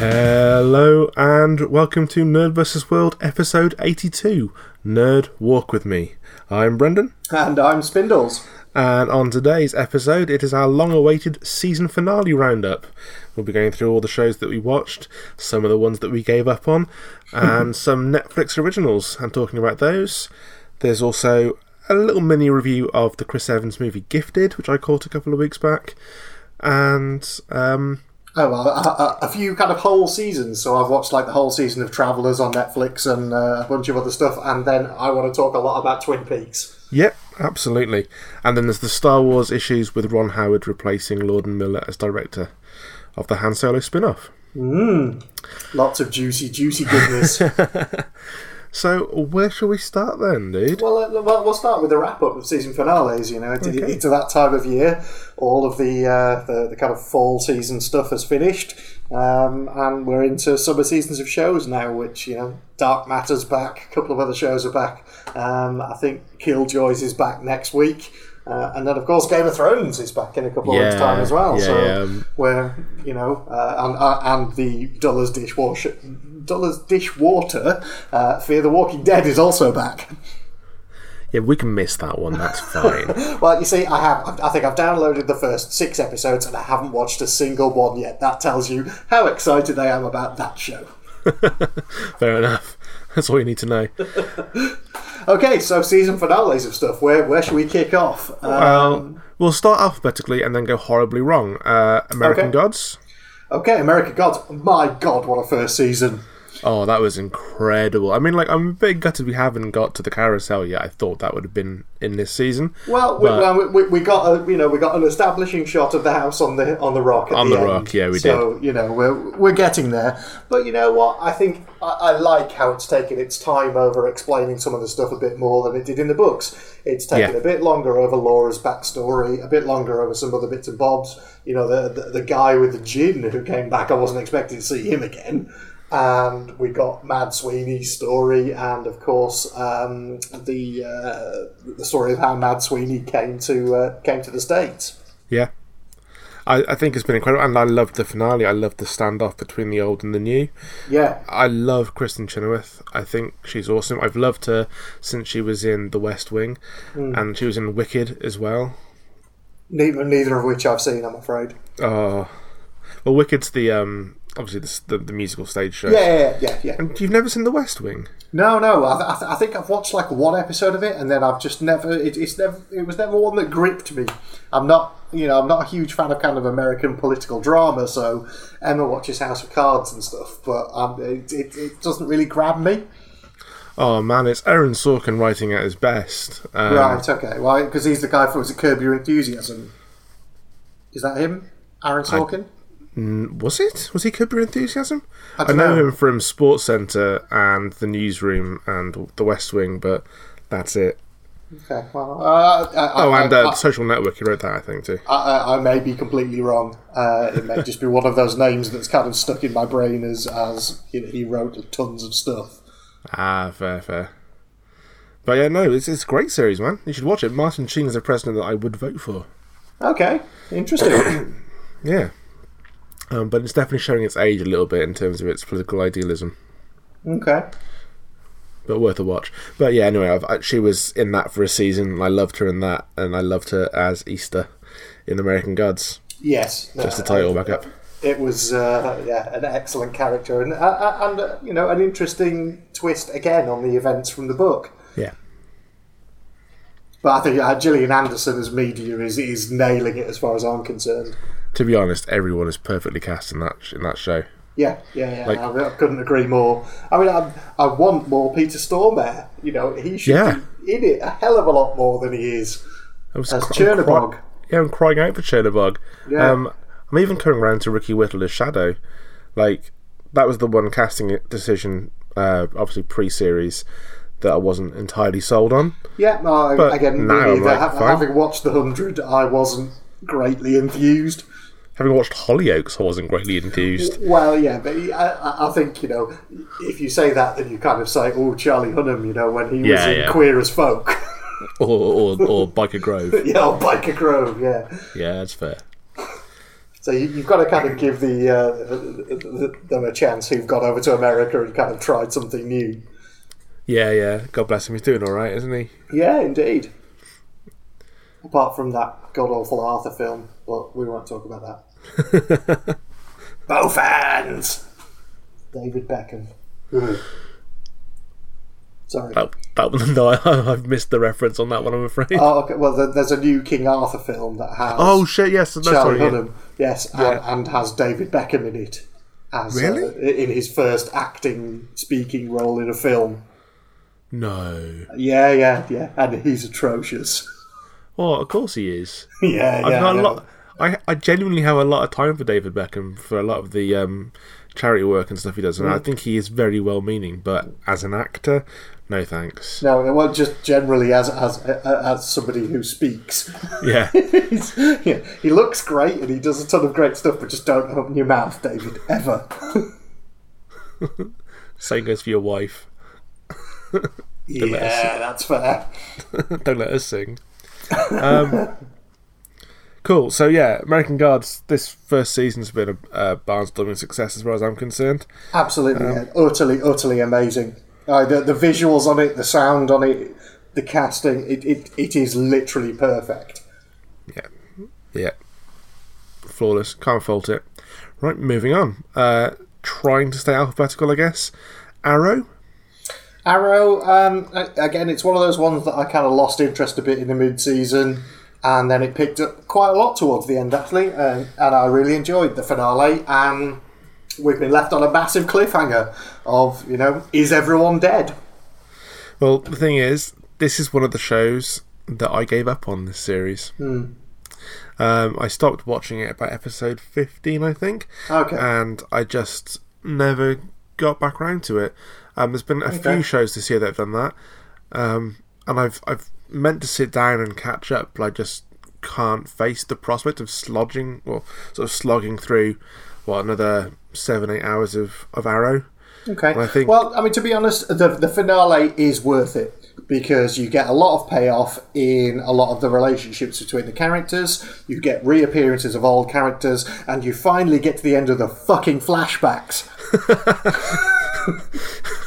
Hello and welcome to Nerd vs. World episode 82 Nerd Walk With Me. I'm Brendan, And I'm Spindles. And on today's episode, it is our long awaited season finale roundup. We'll be going through all the shows that we watched, some of the ones that we gave up on, and some Netflix originals, and talking about those. There's also a little mini review of the Chris Evans movie Gifted, which I caught a couple of weeks back, and um, Oh, well, a, a, few kind of whole seasons. So I've watched like the whole season of Travellers on Netflix and uh, a bunch of other stuff. And then I want to talk a lot about Twin Peaks. Yep, absolutely. And then there's the Star Wars issues with Ron Howard replacing Lord and Miller as director of the Han Solo spin off. Lots of juicy, juicy goodness. So, where shall we start then, dude? well, uh, well, we'll start with the wrap up of season finales. You know, Okay. it's that time of year. All of the, uh, the the kind of fall season stuff has finished, um, and we're into summer seasons of shows now. Which you know, Dark Matter's back. A couple of other shows are back. Um, I think Killjoys is back next week. Uh, and then, of course, Game of Thrones is back in a couple of weeks' time as well. yeah, so, yeah, where you know, uh, and uh, and the Duller's dishwasher, Duller's dishwater, uh, Fear the Walking Dead is also back. Yeah, we can miss that one, that's fine. Well, you see, I have. I think I've downloaded the first six episodes, and I haven't watched a single one yet. That tells you how excited I am about that show. Fair enough. That's all you need to know. Okay, so season finales of stuff. Where where should we kick off? Um, Well, we'll start alphabetically and then go horribly wrong. Uh, American Okay. Gods? okay, American Gods. My God, what a first season! Oh, that was incredible. I mean, like, I'm a bit gutted we haven't got to the carousel yet. I thought that would have been in this season. Well, we, But- well, we, we got a you know we got an establishing shot of the house on the on the rock On the, the rock, yeah, we did. so, you know we're we're getting there. But you know what? I think I, I like how it's taken its time over explaining some of the stuff a bit more than it did in the books. It's taken Yeah. a bit longer over Laura's backstory, a bit longer over some other bits and bobs. You know, the the, the guy with the gin who came back. I wasn't expecting to see him again. And we got Mad Sweeney's story, and of course um, the uh, the story of how Mad Sweeney came to uh, came to the states. Yeah. I, I think it's been incredible, and I loved the finale. I loved the standoff between the old and the new. Yeah, I love Kristin Chenoweth. I think she's awesome. I've loved her since she was in The West Wing, and she was in Wicked as well. neither neither of which I've seen, I'm afraid. Oh, well, Wicked's the um obviously the, the, the musical stage show. Yeah, yeah, yeah, yeah. And you've never seen The West Wing? No, no. I, th- I, th- I think I've watched like one episode of it, and then I've just never. It, it's never. It was never one that gripped me. I'm not. You know, I'm not a huge fan of kind of American political drama. So Emma watches House of Cards and stuff, but um, it, it, it doesn't really grab me. Oh man, it's Aaron Sorkin writing at his best. Um, Right. Okay. Why? Because he's the guy for was it Curb Your Enthusiasm? Is that him? Aaron Sorkin. Was it? Was he Curb Enthusiasm? I I, know know. him from Sports Centre and The Newsroom and The West Wing, but that's it. Okay. Well, uh, I, Oh, and uh, Social Network. He wrote that, I think, too. I, I, I may be completely wrong. Uh, it may just be one of those names that's kind of stuck in my brain as as you know, he wrote tons of stuff. Ah, fair, fair. But yeah, no, it's, it's a great series, man. You should watch it. Martin Sheen is a president that I would vote for. Okay, interesting. Yeah. Um, but it's definitely showing its age a little bit in terms of its political idealism. okay. But worth a watch. But yeah, anyway, I've, I, she was in that for a season. and I loved her in that, and I loved her as Easter in American Gods. Yes. Just to the uh, title back up. It was uh, yeah an excellent character and uh, uh, and uh, you know an interesting twist again on the events from the book. Yeah. But I think uh, Gillian Anderson as media is is nailing it as far as I'm concerned. To be honest, everyone is perfectly cast in that in that show. Yeah, yeah, yeah. Like- I, I couldn't agree more. I mean, I, I want more Peter Stormare. You know, he should Yeah. be in it a hell of a lot more than he is I was as cr- I'm cry- yeah, I'm crying out for Czernobog. Yeah. Um, I'm even coming around to Ricky Whittle as Shadow. Like that was the one casting decision, uh, obviously pre-series, that I wasn't entirely sold on. Yeah, no, But again, now I'm like, Ha- having watched the hundred, I wasn't greatly enthused. Having watched Hollyoaks, I wasn't greatly enthused. Well, yeah, but I- I, think you know, if you say that, then you kind of say, "Oh, Charlie Hunnam," you know, when he was in yeah. Queer as Folk, Or, or, or Byker Grove. yeah, or Byker Grove, yeah. Yeah, that's fair. So you, you've got to kind of give the, uh, the, them a chance who've gone over to America and kind of tried something new. Yeah, yeah. God bless him. He's doing all right, isn't he? Yeah, indeed. Apart from that god awful Arthur film, but we won't talk about that. Both fans. David Beckham. Ooh. Sorry. That, that one, no, I, I've missed the reference on that one. I'm afraid. Oh, okay. Well, there's a new King Arthur film that has oh shit! Yes, no, Charlie sorry. yeah. Hunnam, yes, and, and has David Beckham in it as Really? uh, in his first acting speaking role in a film. No. Yeah, yeah, yeah, and he's atrocious. Well, of course he is. yeah, I've yeah. got I a know. lot. I genuinely have a lot of time for David Beckham for a lot of the um, charity work and stuff he does, and Mm. I think he is very well meaning. But as an actor, no thanks. No, well, just generally as as as somebody who speaks, Yeah, yeah, he looks great and he does a ton of great stuff, but just don't open your mouth, David, ever. same goes for your wife. yeah, that's fair. Don't let us sing. Um, cool. So yeah, American Gods. This first season's been a, a barnstorming success as far as I'm concerned. Absolutely, yeah. utterly, utterly amazing. Uh, the the visuals on it, the sound on it, the casting, it, it, it is literally perfect. Yeah, yeah, flawless. Can't fault it. Right, moving on. Uh, trying to stay alphabetical, I guess. Arrow. Arrow, um, again, it's one of those ones that I kind of lost interest a bit in the mid season, and then it picked up quite a lot towards the end, actually, and, and I really enjoyed the finale. And we've been left on a massive cliffhanger of, you know, is everyone dead? Well, the thing is, this is one of the shows that I gave up on this series. Um, I stopped watching it about episode 15, I think. Okay. And I just never got back around to it. Um, there's been a Okay. few shows this year that have done that. Um, and I've, I've meant to sit down and catch up, but I just can't face the prospect of slodging, or sort of slogging through, what, another seven, eight hours of, of Arrow. Okay. I think- Well, I mean, to be honest, the the finale is worth it because you get a lot of payoff in a lot of the relationships between the characters. You get reappearances of old characters, and you finally get to the end of the fucking flashbacks.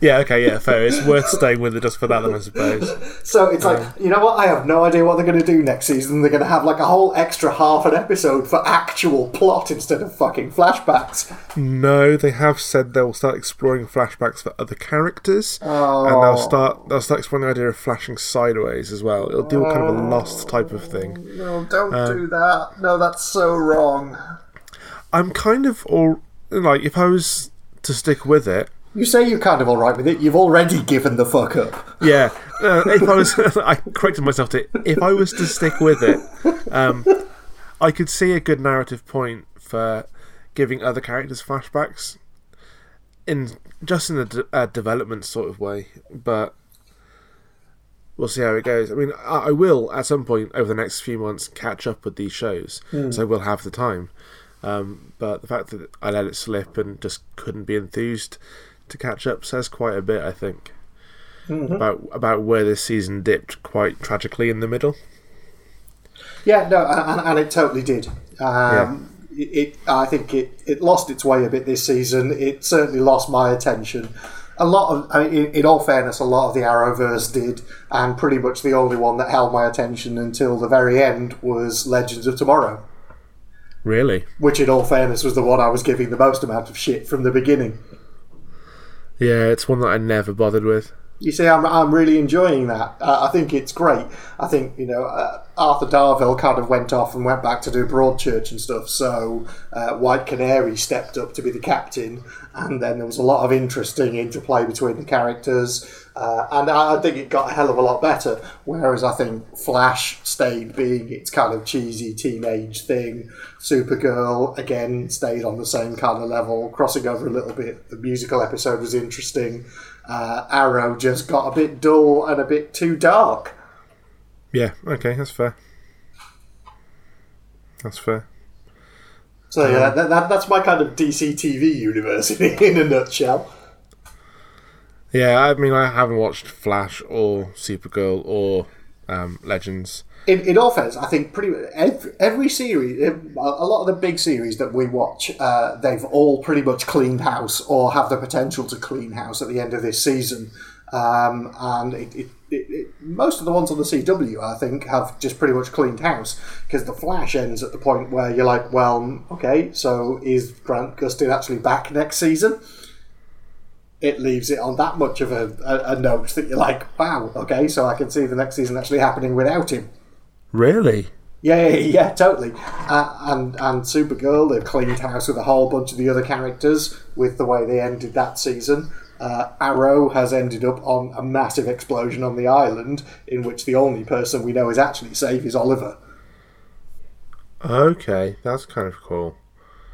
Yeah, okay, yeah, fair. It's worth staying with it just for that, then, I suppose. So it's like, you know what? I have no idea what they're going to do next season. They're going to have like a whole extra half an episode for actual plot instead of fucking flashbacks. No, they have said they'll start exploring flashbacks for other characters, and Oh. they'll start they'll start exploring the idea of flashing sideways as well. It'll do kind of a oh. lost type of thing. No, don't uh, do that. No, that's so wrong. I'm kind of all like if I was to stick with it. You say you're kind of all right with it. You've already given the fuck up. Yeah, uh, if I was, I corrected myself to if I was to stick with it, um, I could see a good narrative point for giving other characters flashbacks, in just in a de- uh, development sort of way. But we'll see how it goes. I mean, I, I will at some point over the next few months catch up with these shows, so we'll have the time. Um, but the fact that I let it slip and just couldn't be enthused to catch up says quite a bit, I think about about where this season dipped quite tragically in the middle. Yeah, no, and, and it totally did. Um, it, it, I think it, it lost its way a bit this season. It certainly lost my attention. A lot of, I mean, in all fairness, a lot of the Arrowverse did, and pretty much the only one that held my attention until the very end was Legends of Tomorrow, Really? which, in all fairness, was the one I was giving the most amount of shit from the beginning. Yeah, it's one that I never bothered with. You see, I'm, I'm really enjoying that. Uh, I think it's great. I think, you know, uh, Arthur Darvill kind of went off and went back to do Broadchurch and stuff, so uh, White Canary stepped up to be the captain, and then there was a lot of interesting interplay between the characters, uh, and I think it got a hell of a lot better, whereas I think Flash stayed being its kind of cheesy teenage thing. Supergirl, again, stayed on the same kind of level, crossing over a little bit. The musical episode was interesting. Uh, Arrow just got a bit dull and a bit too dark. Yeah, okay, that's fair. That's fair. So yeah, that, that, that's my kind of DC TV universe in a nutshell. Yeah, I mean, I haven't watched Flash or Supergirl or um, Legends. In, in all fairness, I think pretty every, every series, a lot of the big series that we watch, uh, they've all pretty much cleaned house or have the potential to clean house at the end of this season. Um, and it, it, it, most of the ones on the CW, I think, have just pretty much cleaned house because the Flash ends at the point where you're like, well, okay, so is Grant Gustin actually back next season? It leaves it on that much of a, a, a note that you're like, wow, okay, so I can see the next season actually happening without him. Really? Yeah, yeah, yeah, totally. Uh, and and Supergirl, they've cleaned house with a whole bunch of the other characters with the way they ended that season. Uh, Arrow has ended up on a massive explosion on the island, in which the only person we know is actually safe is Oliver. Okay, that's kind of cool.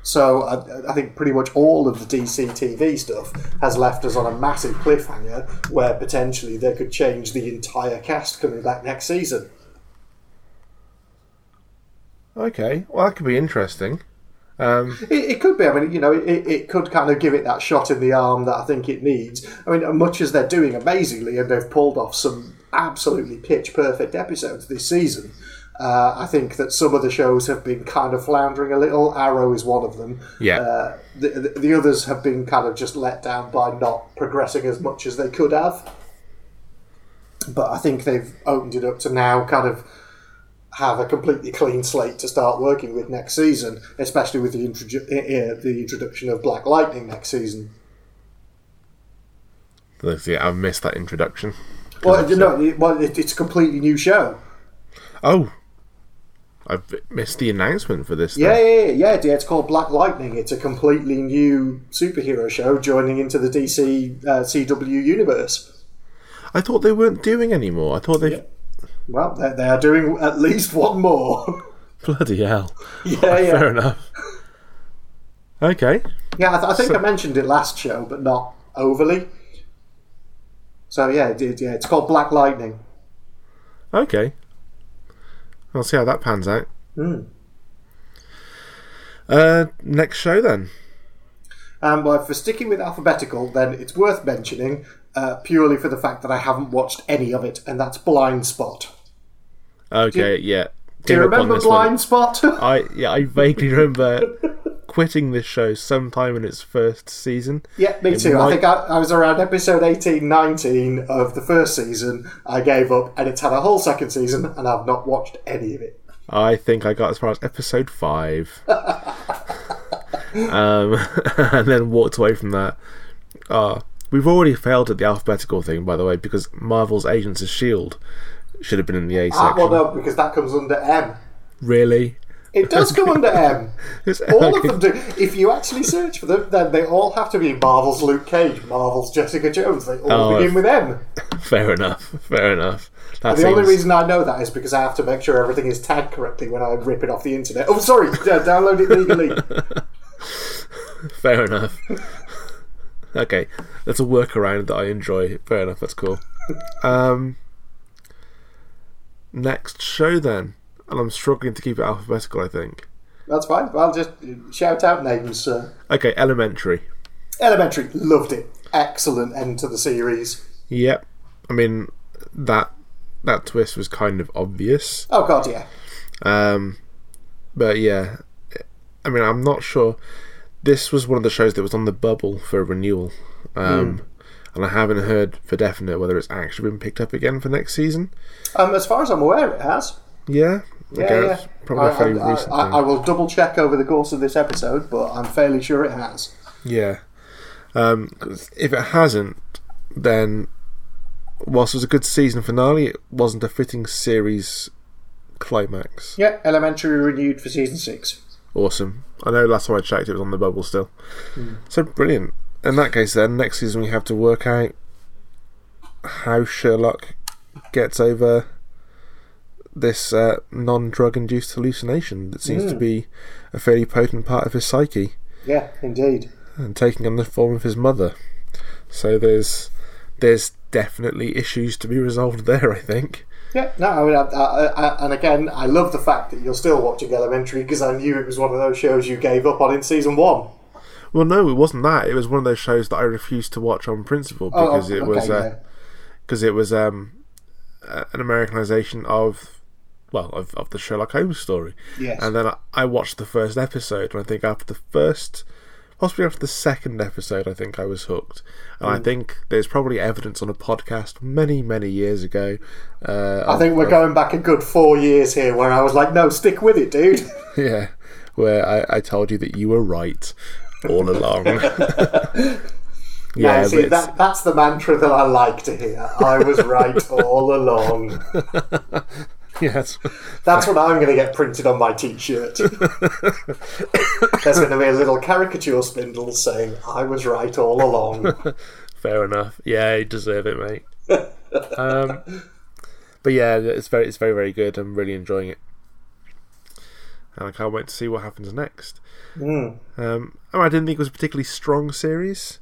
So I, I, think pretty much all of the DC TV stuff has left us on a massive cliffhanger, where potentially they could change the entire cast coming back next season. Okay, well that could be interesting. Um, it, it, could be. I mean, you know, it, it could kind of give it that shot in the arm that I think it needs. I mean, much as they're doing amazingly and they've pulled off some absolutely pitch perfect episodes this season, uh, I think that some of the shows have been kind of floundering a little. Arrow is one of them. Yeah. Uh, the, the, the others have been kind of just let down by not progressing as much as they could have. But I think they've opened it up to now kind of have a completely clean slate to start working with next season, especially with the, introdu- uh, the introduction of Black Lightning next season. Yeah, I've missed that introduction. Well, you know, it, well, it, it's a completely new show. Oh, I've missed the announcement for this. Yeah, yeah, yeah, yeah, It's called Black Lightning. It's a completely new superhero show joining into the DC uh, CW universe. I thought they weren't doing anymore. I thought they. Yeah. Well, they, they are doing at least one more. Bloody hell. Yeah, yeah. Fair enough. Okay. Yeah, I, th- I think so, I mentioned it last show, but not overly. So yeah, it, yeah, it's called Black Lightning. Okay. I'll see how that pans out. Mm. Uh, next show then. Um, well, for sticking with alphabetical, then it's worth mentioning uh, purely for the fact that I haven't watched any of it, and that's Blind Spot. Okay, do, yeah. Do you remember Blind one. Spot? I yeah, I vaguely remember quitting this show sometime in its first season. Yeah, me it too. Might... I think I, I, was around episode 18, 19 of the first season. I gave up, and it's had a whole second season, and I've not watched any of it. I think I got as far as episode five. um, and then walked away from that. Uh, we've already failed at the alphabetical thing, by the way, because Marvel's Agents of S.H.I.E.L.D. should have been in the A section. Ah, well, no, because that comes under M. Really? It does come under M. all of them do. If you actually search for them, then they all have to be Marvel's Luke Cage, Marvel's Jessica Jones. They all oh, begin with M. Fair enough. Fair enough. the seems... only reason I know that is because I have to make sure everything is tagged correctly when I rip it off the internet. Oh, sorry, download it legally. Fair enough. okay, that's a workaround that I enjoy. Fair enough. That's cool. Um, next show then and I'm struggling to keep it alphabetical. I think that's fine. I'll just shout out names. Uh, okay, Elementary. Elementary, loved it. Excellent end to the series. Yep. I mean that that twist was kind of obvious. Oh god, yeah. Um, but yeah, I mean, I'm not sure. This was one of the shows that was on the bubble for renewal, um, mm. and I haven't heard for definite whether it's actually been picked up again for next season. Um, as far as I'm aware, it has. Yeah, yeah, yeah. Probably I, fairly I, recent. I, I, will double check over the course of this episode, but I'm fairly sure it has. Yeah. Um, if it hasn't, then whilst it was a good season finale, it wasn't a fitting series climax. Yeah, Elementary renewed for season six. Awesome. I know last time I checked it was on the bubble still. Mm. So brilliant. In that case, then, next season we have to work out how Sherlock gets over this uh, non drug induced hallucination that seems mm. to hmm. be a fairly potent part of his psyche. Yeah, indeed. And taking on the form of his mother. So there's there's definitely issues to be resolved there, I think. Yeah, no, I mean, I, I, I, and again, I love the fact that you're still watching Elementary because I knew it was one of those shows you gave up on in season one. Well, no, it wasn't that. It was one of those shows that I refused to watch on principle Oh, because oh, it was okay, because it was um, uh, an Americanization of well of, of the Sherlock Holmes story. Yes. And then I, I watched the first episode, and I think after the first, possibly after the second episode, I think I was hooked. And Mm. I think there's probably evidence on a podcast many many years ago. Uh, I think we're going back a good four years here where I was like, no, stick with it, dude. yeah, where I, I told you that you were right all along. yeah, Yeah, see, that, that's the mantra that I like to hear. I was right all along. Yes. That's what I'm going to get printed on my t-shirt. There's going to be a little caricature spindle saying, I was right all along. Fair enough. Yeah, you deserve it, mate. um, but yeah, it's very, it's very, very good. I'm really enjoying it, and I can't wait to see what happens next. Um, oh, I didn't think it was a particularly strong series.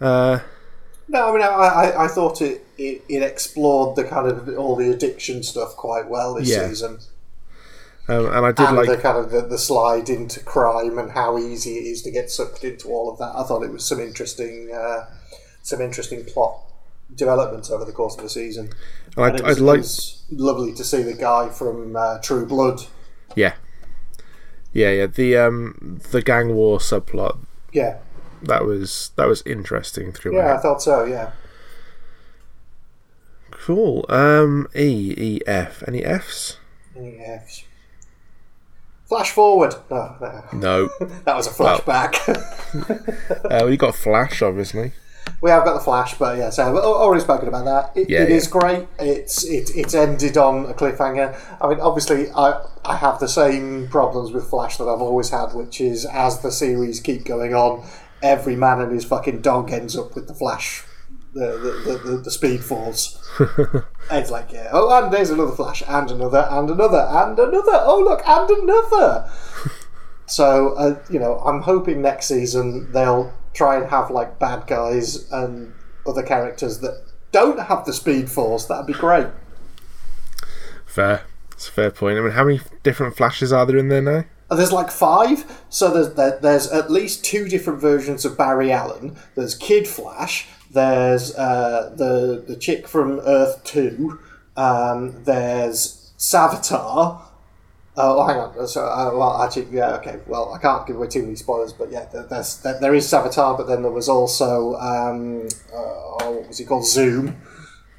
Uh, No, I mean, I, I, I thought it, it, it explored the kind of all the addiction stuff quite well this Yeah. season. um, and I did and like, the kind of the, the slide into crime and how easy it is to get sucked into all of that. I thought it was some interesting, uh, some interesting plot developments over the course of the season. and And I'd, it was, I'd like, lovely to see the guy from uh, True Blood. yeah, yeah, yeah. The um, the gang war subplot Yeah, that was that was interesting throughout. yeah, I thought so. Yeah. Cool. Um, E E F. Any Fs? Any Fs? Flash forward. No, no. No. that was a flashback. uh, we got Flash, obviously. we have got the flash, but yeah, so I've already spoken about that. It, Yeah, it yeah. is great. It's it, it's ended on a cliffhanger. I mean, obviously, I I have the same problems with Flash that I've always had, which is as the series keep going on, every man and his fucking dog ends up with the Flash, the the, the, the, the Speed Force. it's like yeah, oh, and there's another Flash, and another, and another, and another. Oh look, and another. So uh, you know, I'm hoping next season they'll try and have like bad guys and other characters that don't have the speed force. That'd be great. Fair. It's a fair point. I mean, how many different Flashes are there in there now? Uh, There's like five, so there's there, there's at least two different versions of Barry Allen. There's Kid Flash. There's uh, the the chick from Earth Two. Um, there's Savitar. Oh, hang on. So, uh, well, actually, yeah, okay. Well, I can't give away too many spoilers, but yeah, there- there's there, there is Savitar, but then there was also um, uh, oh, what was he called? Zoom.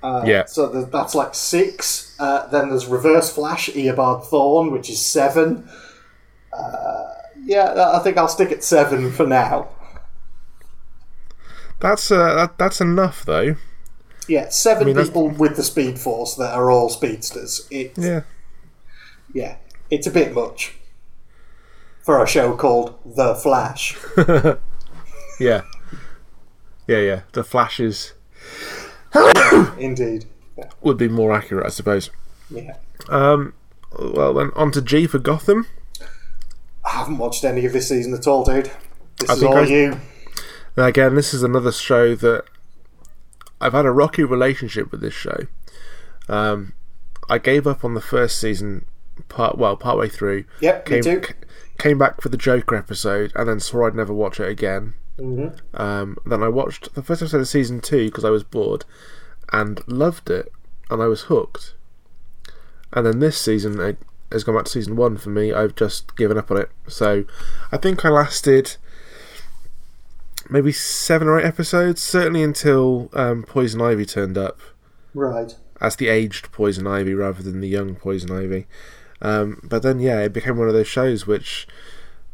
Uh, Yeah. So there's, that's like six. Uh, then there's Reverse Flash, Eobard Thawne, which is seven. Uh, yeah, I think I'll stick at seven for now. That's uh, that, that's enough though. Yeah, seven mean, that's- people with the Speed Force that are all speedsters. It, Yeah. yeah, it's a bit much for a show called The Flash. Yeah. Yeah, yeah. The Flashes Indeed. would be more accurate, I suppose. Yeah. Um, well, then on to G for Gotham. I haven't watched any of this season at all, dude. This I is all I- you. Now, again, this is another show that I've had a rocky relationship with this show. Um, I gave up on the first season part well part way through. Yep, me came too. c- came back for the Joker episode and then swore I'd never watch it again. Mm-hmm. Um, then I watched the first episode of season two because I was bored and loved it, and I was hooked. And then this season it has gone back to season one for me. I've just given up on it. So I think I lasted maybe seven or eight episodes, certainly until um, Poison Ivy turned up Right. as the aged Poison Ivy rather than the young Poison Ivy. Um, but then, yeah, it became one of those shows which,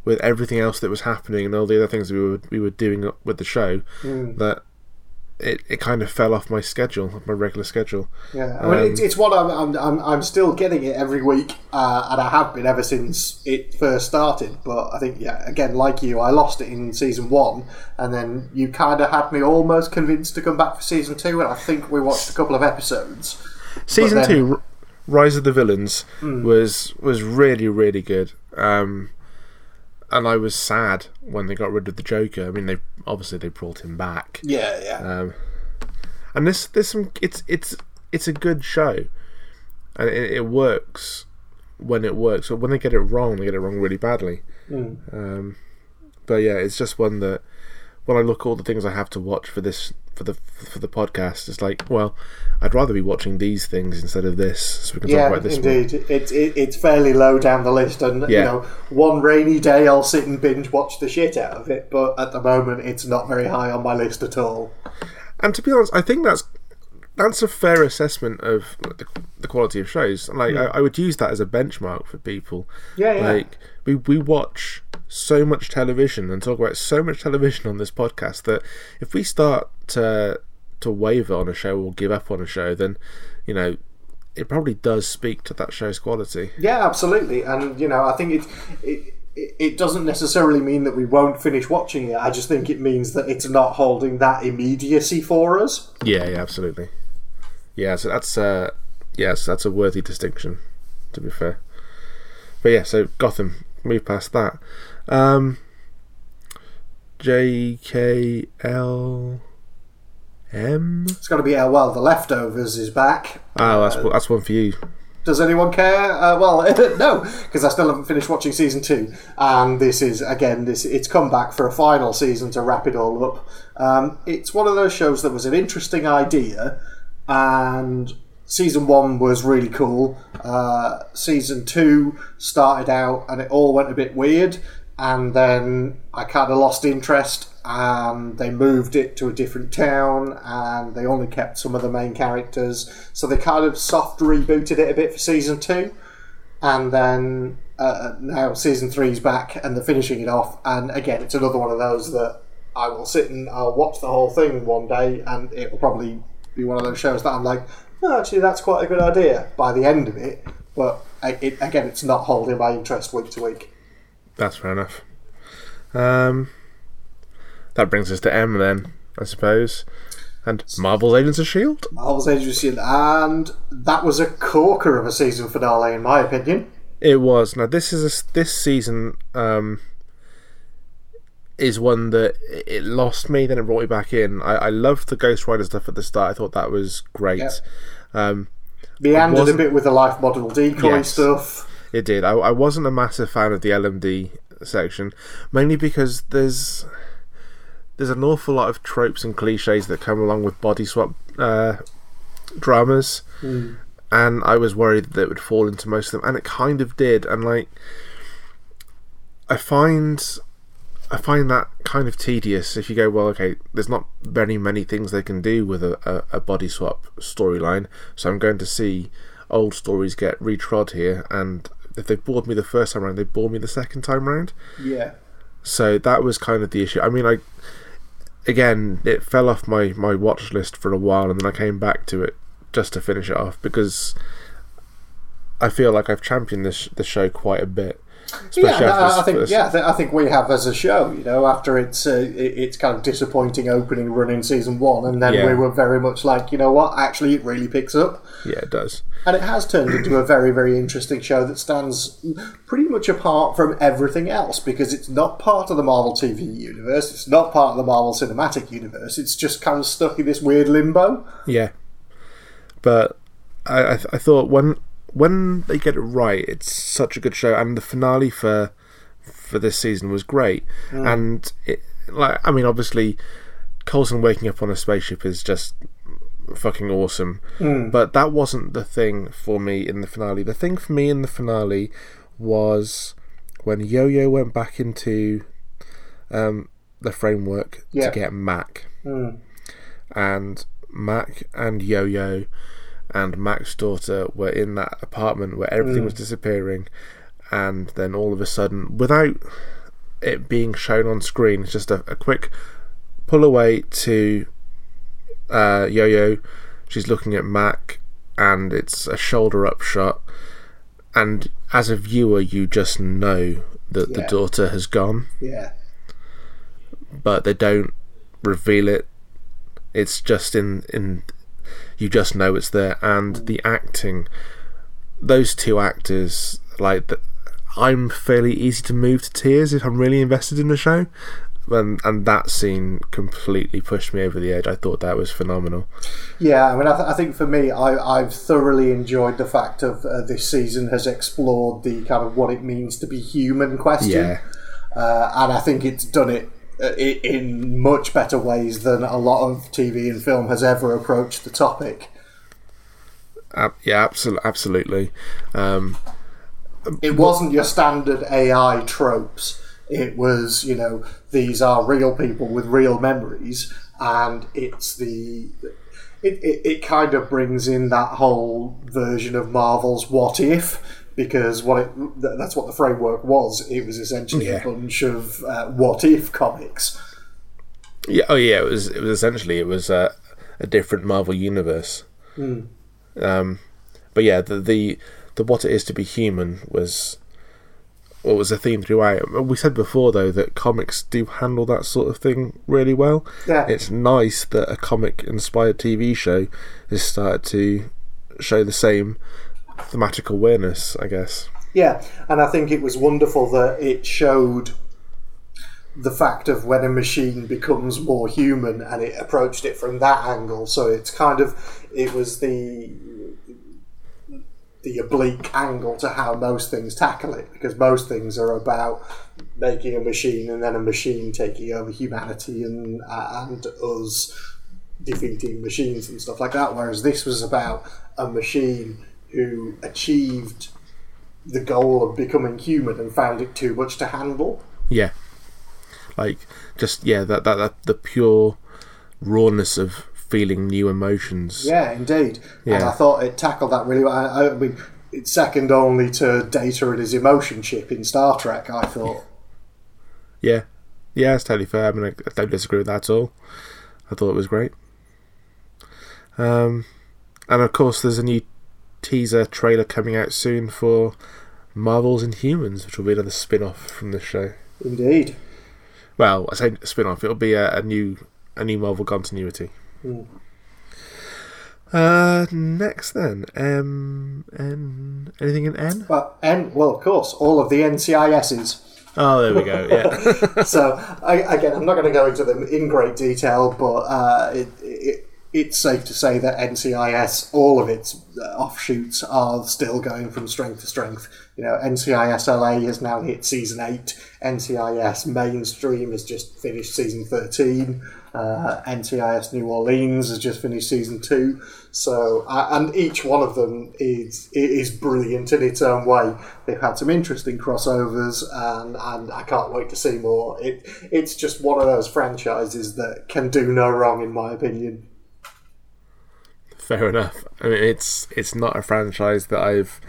with everything else that was happening and all the other things we were we were doing with the show, that it, it kind of fell off my schedule, my regular schedule. Yeah, I mean, Um, it's, it's what I'm, I'm, I'm, I'm still getting it every week, uh, and I have been ever since it first started. But I think, yeah, again, like you, I lost it in season one, and then you kind of had me almost convinced to come back for season two, and I think we watched a couple of episodes. Season then- two, Rise of the Villains, was was really really good. Um, and I was sad when they got rid of the Joker. I mean, they obviously they brought him back. Yeah, yeah. Um, and this, there's some. It's it's it's a good show. and it, it works when it works. But when they get it wrong, they get it wrong really badly. Mm. Um, but yeah, it's just one that when I look at all the things I have to watch for this for the for the podcast, it's like, well, I'd rather be watching these things instead of this, so we can Yeah, talk about this one. indeed. It, it, it's fairly low down the list, and you know, one rainy day I'll sit and binge watch the shit out of it. But at the moment, it's not very high on my list at all. And to be honest, I think that's that's a fair assessment of the, the quality of shows. Like, hmm. I, I would use that as a benchmark for people. Yeah, yeah. Like, we we watch so much television and talk about so much television on this podcast that if we start to to waver on a show or give up on a show, then you know it probably does speak to that show's quality. Yeah, absolutely. And you know, I think it, it it doesn't necessarily mean that we won't finish watching it. I just think it means that it's not holding that immediacy for us. Yeah, yeah, absolutely. Yeah, so that's uh, yes, that's a worthy distinction. To be fair, but yeah, so Gotham, move past that. Um, J K L M. It's got to be uh, well, the leftovers is back. Oh, that's that's one for you. Does anyone care? Uh, well, no, because I still haven't finished watching season two, and this is again this it's come back for a final season to wrap it all up. Um, it's one of those shows that was an interesting idea, and season one was really cool. Uh, season two started out, and it all went a bit weird, and then I kind of lost interest. And they moved it to a different town, and they only kept some of the main characters. So they kind of soft rebooted it a bit for season two, and then uh, now season three's back, and they're finishing it off. And again, it's another one of those that I will sit and I'll watch the whole thing one day, and it will probably be one of those shows that I'm like, oh, actually, that's quite a good idea by the end of it. But it, again, it's not holding my interest week to week. That's fair enough. Um, that brings us to M then, I suppose, and Marvel's Agents of Shield. Marvel's Agents of Shield, and that was a corker of a season finale, in my opinion. It was. Now this is a this season um, is one that it lost me, then it brought me back in. I, I loved the Ghost Rider stuff at the start. I thought that was great. Yeah. Um, Meandered a bit with the life model decoy Yes. stuff. It did. I, I wasn't a massive fan of the LMD section, mainly because there's there's an awful lot of tropes and cliches that come along with body swap uh, dramas, and I was worried that it would fall into most of them, and it kind of did. And like, I find I find that kind of tedious. If you go, well, okay, there's not very many things they can do with a, a, a body swap storyline, so I'm going to see old stories get retrod here, and if they bored me the first time around, they bore me the second time round. Yeah. So that was kind of the issue. I mean, I again, it fell off my my watch list for a while, and then I came back to it just to finish it off because I feel like I've championed this this show quite a bit. Yeah, Especially after this I think first- yeah, I thi- I think we have as a show. You know, after its uh, its kind of disappointing opening run in season one, and then Yeah. we were very much like, you know what? Actually, it really picks up, yeah, it does. and it has turned into a very very interesting show that stands pretty much apart from everything else because it's not part of the Marvel TV universe. It's not part of the Marvel Cinematic Universe. It's just kind of stuck in this weird limbo. Yeah, but I I, th- I thought when when they get it right, it's such a good show, and the finale for for this season was great. Mm. And it like I mean, obviously, Coulson waking up on a spaceship is just fucking awesome. Mm. But that wasn't the thing for me in the finale. The thing for me in the finale was when Yo Yo went back into um, the framework Yeah. to get Mack mm. and Mack and Yo Yo and Mack's daughter were in that apartment where everything was disappearing, and then all of a sudden, without it being shown on screen, it's just a, a quick pull away to uh, Yo Yo. She's looking at Mack, and it's a shoulder up shot. And as a viewer, you just know that the daughter has gone Yeah. but they don't reveal it. It's just in in you just know it's there, and the acting. Those two actors, like the, I'm fairly easy to move to tears if I'm really invested in the show. and and that scene completely pushed me over the edge. I thought that was phenomenal. Yeah, I mean, I, th- I think for me, I, I've thoroughly enjoyed the fact of uh, this season has explored the kind of what it means to be human question, Yeah, uh, and I think it's done it in much better ways than a lot of TV and film has ever approached the topic. Ab- yeah, absolutely, absolutely. Um, It wasn't your standard AI tropes. It was, you know, these are real people with real memories, and it's the. It, it, it kind of brings in that whole version of Marvel's What If, because what it, th- that's what the framework was. It was essentially Yeah. a bunch of uh, What If comics. yeah, oh yeah, it was it was essentially it was a, a different Marvel universe. Um, but yeah, the, the the what it is to be human was what was a theme throughout. We said before though that comics do handle that sort of thing really well. Yeah. It's nice that a comic inspired TV show has started to show the same thematic awareness, I guess. Yeah, and I think it was wonderful that it showed the fact of when a machine becomes more human and it approached it from that angle. So it's kind of it was the the oblique angle to how most things tackle it because most things are about making a machine and then a machine taking over humanity and uh, and us defeating machines and stuff like that whereas this was about a machine who achieved the goal of becoming human and found it too much to handle Yeah. Like just yeah, that that, that the pure rawness of feeling new emotions. Yeah, indeed. And Yeah. I thought it tackled that really well. I, I mean, it's second only to Data and his emotion chip in Star Trek. I thought. Yeah, yeah, it's totally fair. I mean, I, I don't disagree with that at all. I thought it was great. Um, and of course, there's a new teaser trailer coming out soon for Marvel's Inhumans, which will be another spin-off from the show. Indeed. Well, I say spin-off. It'll be a, a new a new Marvel continuity. Hmm. Uh, next then, um, N, anything in N? Well, N. well, of course, all of the NCISs. Oh, there we go. Yeah, so I, again, I'm not going to go into them in great detail, but uh, it, it, it's safe to say that NCIS, all of its uh, offshoots, are still going from strength to strength. You know, NCIS LA has now hit season eight. NCIS mainstream has just finished season thirteen. Uh, NCIS New Orleans has just finished season two. So, uh, and each one of them is is brilliant in its own way. They've had some interesting crossovers, and, and I can't wait to see more. It it's just one of those franchises that can do no wrong, in my opinion. Fair enough. I mean, it's it's not a franchise that I've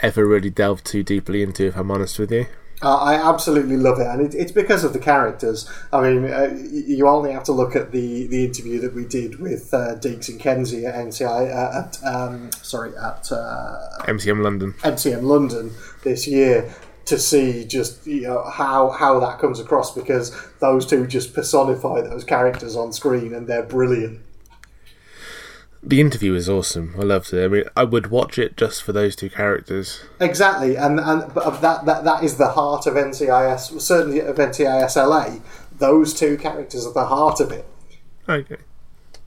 ever really delved too deeply into. If I'm honest with you. Uh, I absolutely love it, and it, it's because of the characters. I mean, uh, you only have to look at the, the interview that we did with uh, Deeks and Kensi at NCI uh, at um, sorry at uh, MCM London. MCM London this year to see just you know how how that comes across because those two just personify those characters on screen and they're brilliant. The interview is awesome. I loved it. I mean, I would watch it just for those two characters. Exactly, and and but that that that is the heart of NCIS. Certainly of NCIS LA, those two characters are the heart of it. Okay.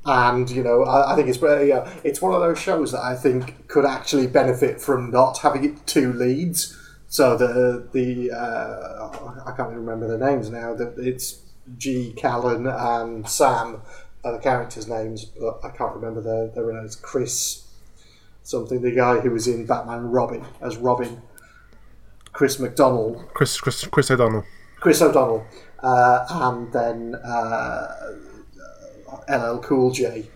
and you know I, I think it's uh, yeah, it's one of those shows that I think could actually benefit from not having it two leads. So the the uh, I can't even remember the names now. That it's G, Callen, and Sam are the characters' names, but I can't remember their their names. Chris something, the guy who was in Batman Robin as Robin. Chris McDonald, Chris Chris Chris O'Donnell. Chris O'Donnell, uh, and then uh, LL Cool J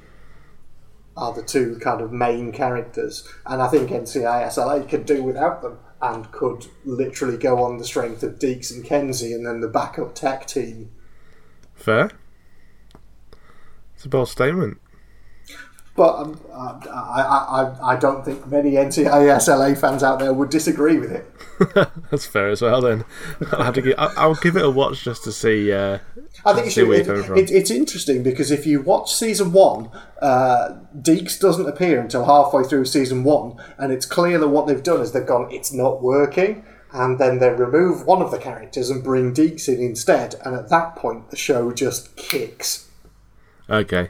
are the two kind of main characters. And I think NCISLA could do without them and could literally go on the strength of Deeks and Kensi and then the backup tech team. Fair. It's a bold statement. But um, I, I, I, I don't think many NCISLA fans out there would disagree with it. That's fair as well. Then I'll have to give. I'll, give it a watch just to see. Uh, I think see should, where you're it, from. it, it's interesting because if you watch season one, uh, Deeks doesn't appear until halfway through season one, and it's clear that what they've done is they've gone, it's not working. and then they remove one of the characters and bring Deeks in instead, and at that point the show just kicks. Okay.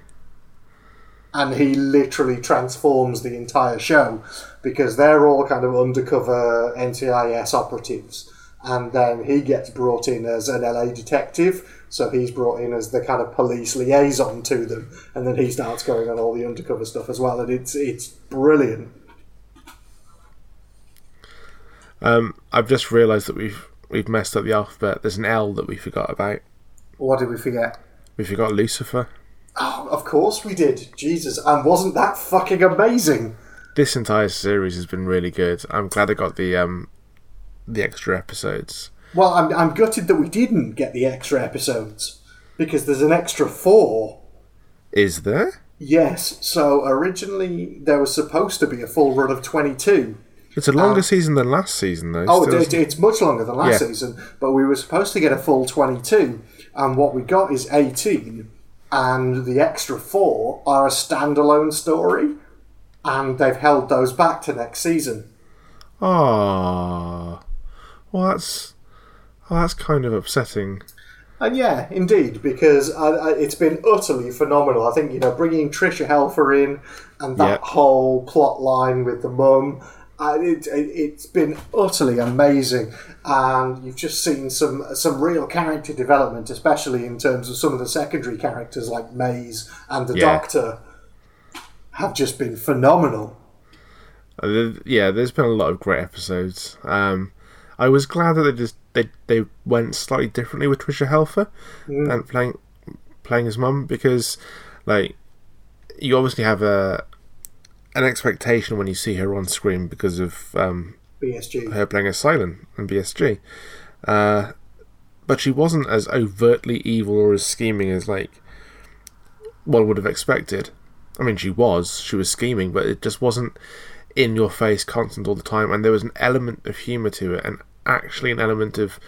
and he literally transforms the entire show because they're all kind of undercover NCIS operatives. And then he gets brought in as an LA detective, so he's brought in as the kind of police liaison to them, and then he starts going on all the undercover stuff as well, and it's it's brilliant. Um, I've just realised that we've we've messed up the alphabet. There's an L that we forgot about. What did we forget? We forgot Lucifer. Oh, of course we did. Jesus, and wasn't that fucking amazing? This entire series has been really good. I'm glad I got the um, the extra episodes. Well, I'm I'm gutted that we didn't get the extra episodes because there's an extra four. Is there? Yes, so originally there was supposed to be a full run of 22. It's a longer season than last season, though. Oh, it, it's much longer than last Yeah. season, but we were supposed to get a full 22, and what we got is 18, and the extra four are a standalone story, and they've held those back to next season. Ah, well, that's well, that's kind of upsetting. And yeah, indeed, because it's been utterly phenomenal. I think you know bringing Tricia Helfer in and that Yep. whole plot line with the mum. Uh, it, it, it's been utterly amazing, and you've just seen some some real character development, especially in terms of some of the secondary characters like Maze and the Yeah. Doctor, have just been phenomenal. Uh, yeah, there's been a lot of great episodes. Um, I was glad that they just they they went slightly differently with Tricia Helfer and playing playing his mum because like you obviously have a an expectation when you see her on screen because of um, BSG. her playing as Silent in BSG. Uh, but she wasn't as overtly evil or as scheming as like one would have expected. I mean, she was. She was scheming, but it just wasn't in your face, constant all the time. And there was an element of humour to it, and actually an element of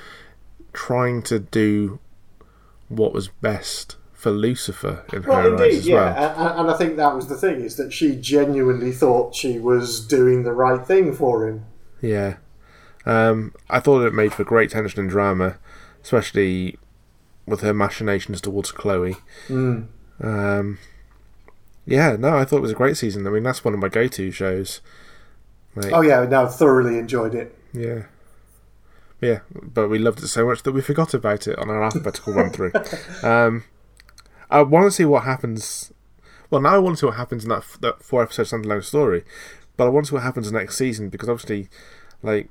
trying to do what was best for Lucifer in her Well, eyes indeed, as yeah, well. and, and I think that was the thing is that she genuinely thought she was doing the right thing for him. Yeah. Um, I thought it made for great tension and drama, especially with her machinations towards Chloe. Um, yeah, no, I thought it was a great season. I mean, that's one of my go-to shows. Like, Oh yeah, no, thoroughly enjoyed it. yeah, yeah, but we loved it so much that we forgot about it on our alphabetical run through. Um, I want to see what happens. Well, now I want to see what happens in that, f- that four episode standalone story, but I want to see what happens next season because obviously, like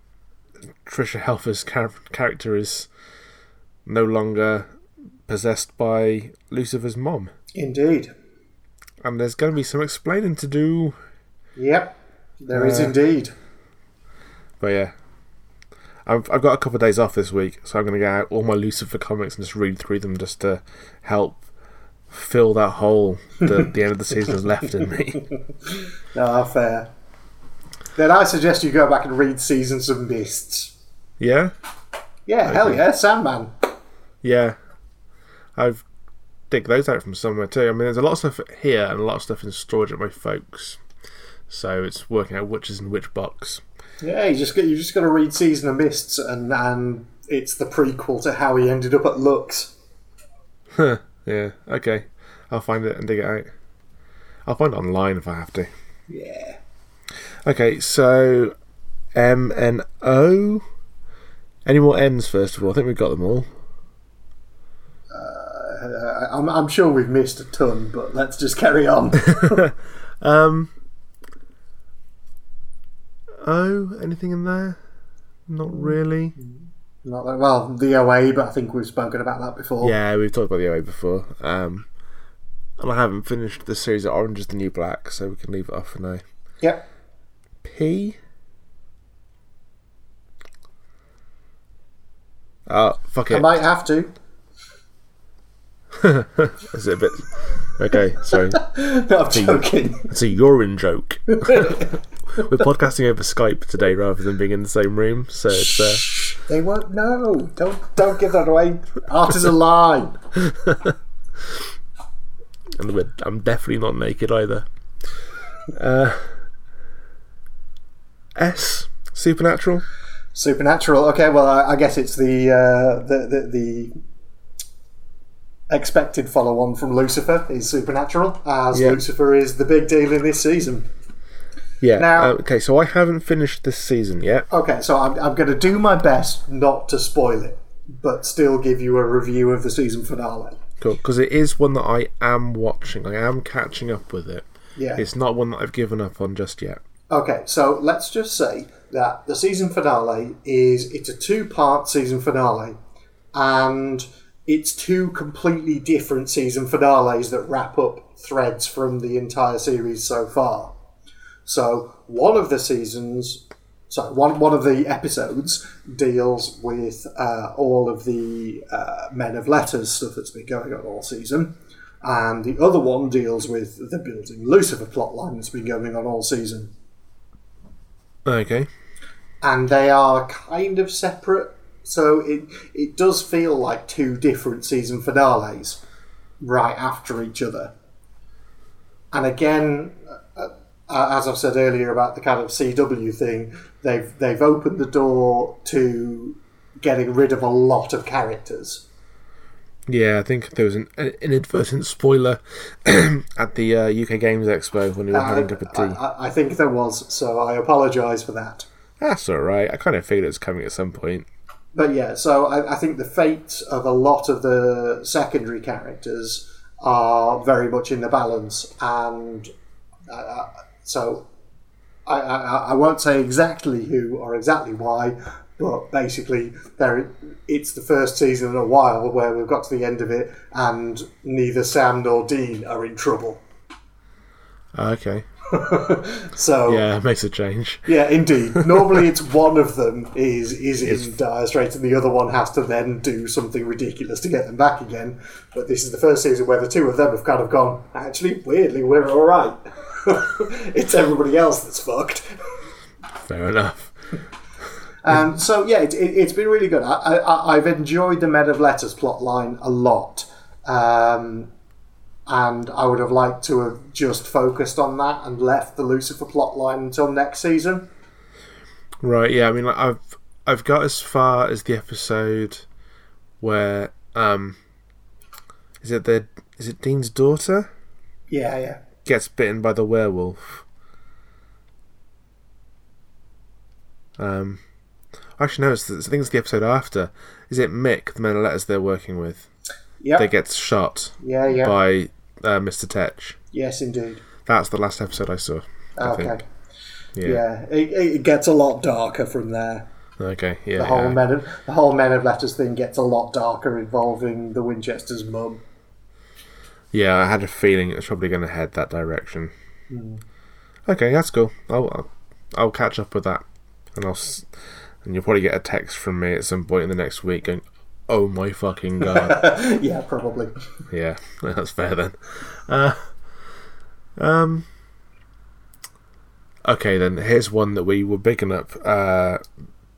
Tricia Helfer's char- character is no longer possessed by Lucifer's mom, Indeed. and there's going to be some explaining to do. Yep, there is Uh, indeed. But yeah. I've, I've got a couple of days off this week, so I'm going to get out all my Lucifer comics and just read through them just to help fill that hole that the end of the season has left in me. Ah, fair. Then I suggest you go back and read Seasons of Mists. Yeah? Yeah, hell yeah, Sandman. Yeah. I've dig those out from somewhere too. I mean, there's a lot of stuff here and a lot of stuff in storage at my folks. So it's working out which is in which box. Yeah, you just got you just got to read Season of Mists, and and it's the prequel to how he ended up at Lux. Huh. Yeah, okay. I'll find it and dig it out. I'll find it online if I have to. Yeah. Okay, so M and O. Any more N's first of all? I think we've got them all. Uh, I'm, I'm sure we've missed a ton, but let's just carry on. Um. O. Anything in there? Not really. Not that, well, the OA, but I think we've spoken about that before. Yeah, we've talked about the OA before. Um, and I haven't finished the series of Orange is the New Black, so we can leave it off for now. Yep. P. Oh, fuck I might have to. Is it a bit? Okay, sorry. No, I'm joking. It's a urine joke. We're podcasting over Skype today rather than being in the same room, so it's uh, They won't know. Don't don't give that away. Art is a lie. and we're, I'm definitely not naked either. Uh, S Supernatural. Supernatural. Okay, well, I, I guess it's the, uh, the the the expected follow-on from Lucifer is Supernatural, as Yeah. Lucifer is the big deal in this season. Yeah. Now- uh, okay, so I haven't finished this season yet. Okay, so I'm, I'm going to do my best not to spoil it, but still give you a review of the season finale. Cool, because it is one that I am watching. I am catching up with it. Yeah. It's not one that I've given up on just yet. Okay, so let's just say that the season finale is it's a two-part season finale, and it's two completely different season finales that wrap up threads from the entire series so far. So one of the seasons, sorry, one one of the episodes deals with uh, all of the uh, Men of Letters stuff that's been going on all season, and the other one deals with the building Lucifer plotline that's been going on all season Okay. and they are kind of separate. So it it does feel like two different season finales right after each other. And again, uh, uh, as I've said earlier about the kind of CW thing, they've they've opened the door to getting rid of a lot of characters. Yeah, I think there was an, an inadvertent spoiler at the uh, UK Games Expo when we were having a cup of tea. I, I, think there was, so I apologise for that. That's alright. I kind of figured it was coming at some point. But yeah, so I, I think the fate of a lot of the secondary characters are very much in the balance, and uh, so I, I, I won't say exactly who or exactly why, but basically, there it's the first season in a while where we've got to the end of it, and neither Sam nor Dean are in trouble. Ah, okay. So Yeah, it makes a change. Yeah, indeed. Normally, it's one of them is is in dire straits, and the other one has to then do something ridiculous to get them back again. But this is the first season where the two of them have kind of gone. Actually, weirdly, we're all right. it's everybody else that's fucked. Fair enough. Um, so yeah, it, it, it's been really good. I, I, I've enjoyed the Men of Letters plot line a lot, um, and I would have liked to have just focused on that and left the Lucifer plot line until next season. Right, yeah, I mean, like, I've I've got as far as the episode where um, is it the is it Dean's daughter Yeah, yeah. Gets bitten by the werewolf? Um, actually, no, it's the, I think it's the episode after. Is it Mick, the man of letters they're working with? Yeah. They get shot yeah, yeah. by uh, Mr. Ketch. Yes, indeed. That's the last episode I saw. I Okay. think. Yeah, Yeah. It, it gets a lot darker from there. Okay. Yeah. The whole yeah. men of the whole men of letters thing gets a lot darker, involving the Winchester's mum. Yeah, I had a feeling it was probably going to head that direction. Hmm. Okay, that's cool. I'll, I'll I'll catch up with that, and I'll and you'll probably get a text from me at some point in the next week going, "Oh my fucking god!" yeah, probably. yeah, that's fair then. Uh, um. Okay, then here's one that we were picking up uh,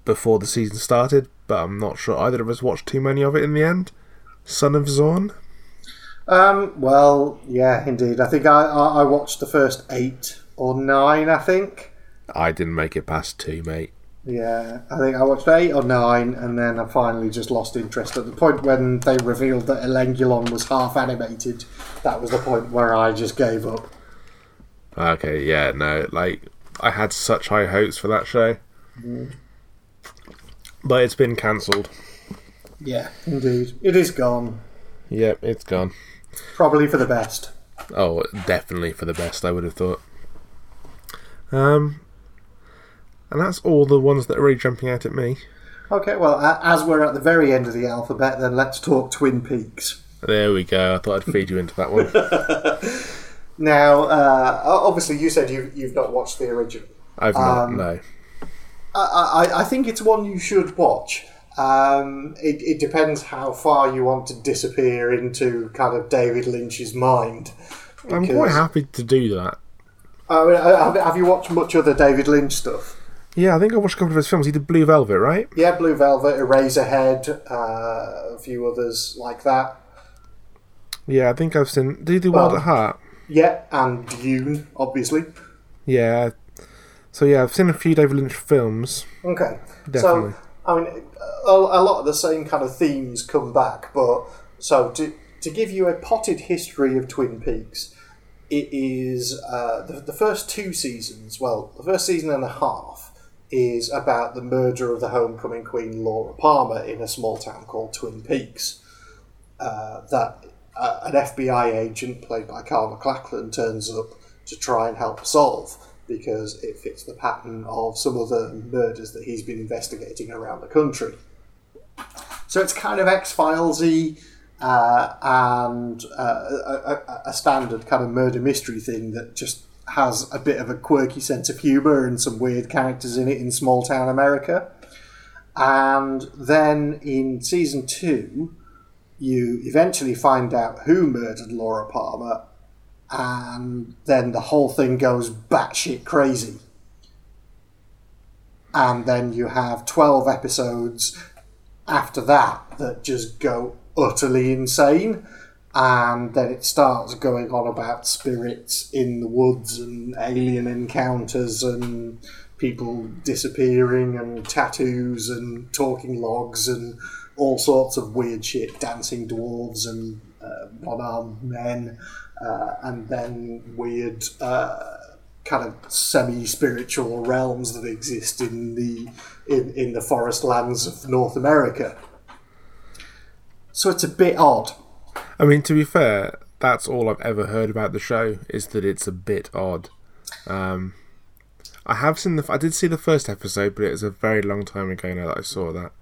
before the season started, but I'm not sure either of us watched too many of it in the end. Son of Zorn. Um, well, yeah, indeed. I think I, I, I watched the first eight or nine. I think. I didn't make it past two, mate. Yeah, I think I watched eight or nine, and then I finally just lost interest at the point when they revealed that Alangulon was half animated. That was the point where I just gave up. Okay, yeah, no, like I had such high hopes for that show, but it's been cancelled. Yeah, indeed, it is gone. Yep, it's gone. Probably for the best. Oh, definitely for the best. I would have thought. Um, and that's all the ones that are really jumping out at me. Okay, well, as we're at the very end of the alphabet, then let's talk Twin Peaks. There we go. I thought I'd feed you into that one. Now, uh, obviously, you said you, you've not watched the original. I've not. Um, no. I, I, I think it's one you should watch. Um, it, it depends how far you want to disappear into kind of David Lynch's mind. I'm quite happy to do that. Uh, have, have you watched much other David Lynch stuff? Yeah, I think I watched a couple of his films. He did Blue Velvet, right? Yeah, Blue Velvet, Eraserhead, uh, a few others like that. Yeah, I think I've seen. Did he do Well- Wild at Heart? Yeah, and Dune, obviously. Yeah, So yeah, I've seen a few David Lynch films. Okay. Definitely. So, I mean, a, a lot of the same kind of themes come back, but so to, to give you a potted history of Twin Peaks, it is uh, the, the first two seasons, well, the first season and a half is about the murder of the homecoming queen Laura Palmer in a small town called Twin Peaks. Uh, that uh, an FBI agent played by Kyle MacLachlan turns up to try and help solve because it fits the pattern of some other murders that he's been investigating around the country. So it's kind of X Filesy uh, and uh, a, a, a standard kind of murder mystery thing that just has a bit of a quirky sense of humour and some weird characters in it in small town America. And then in season two, you eventually find out who murdered Laura Palmer, and then the whole thing goes batshit crazy. And then you have 12 episodes after that that just go utterly insane. And then it starts going on about spirits in the woods and alien encounters and people disappearing and tattoos and talking logs and all sorts of weird shit, dancing dwarves and uh, one-armed men, uh, and then weird uh, kind of semi-spiritual realms that exist in the in, in the forest lands of North America. So it's a bit odd. I mean, to be fair, that's all I've ever heard about the show is that it's a bit odd. Um, I have seen the. I did see the first episode, but it was a very long time ago now that I saw that,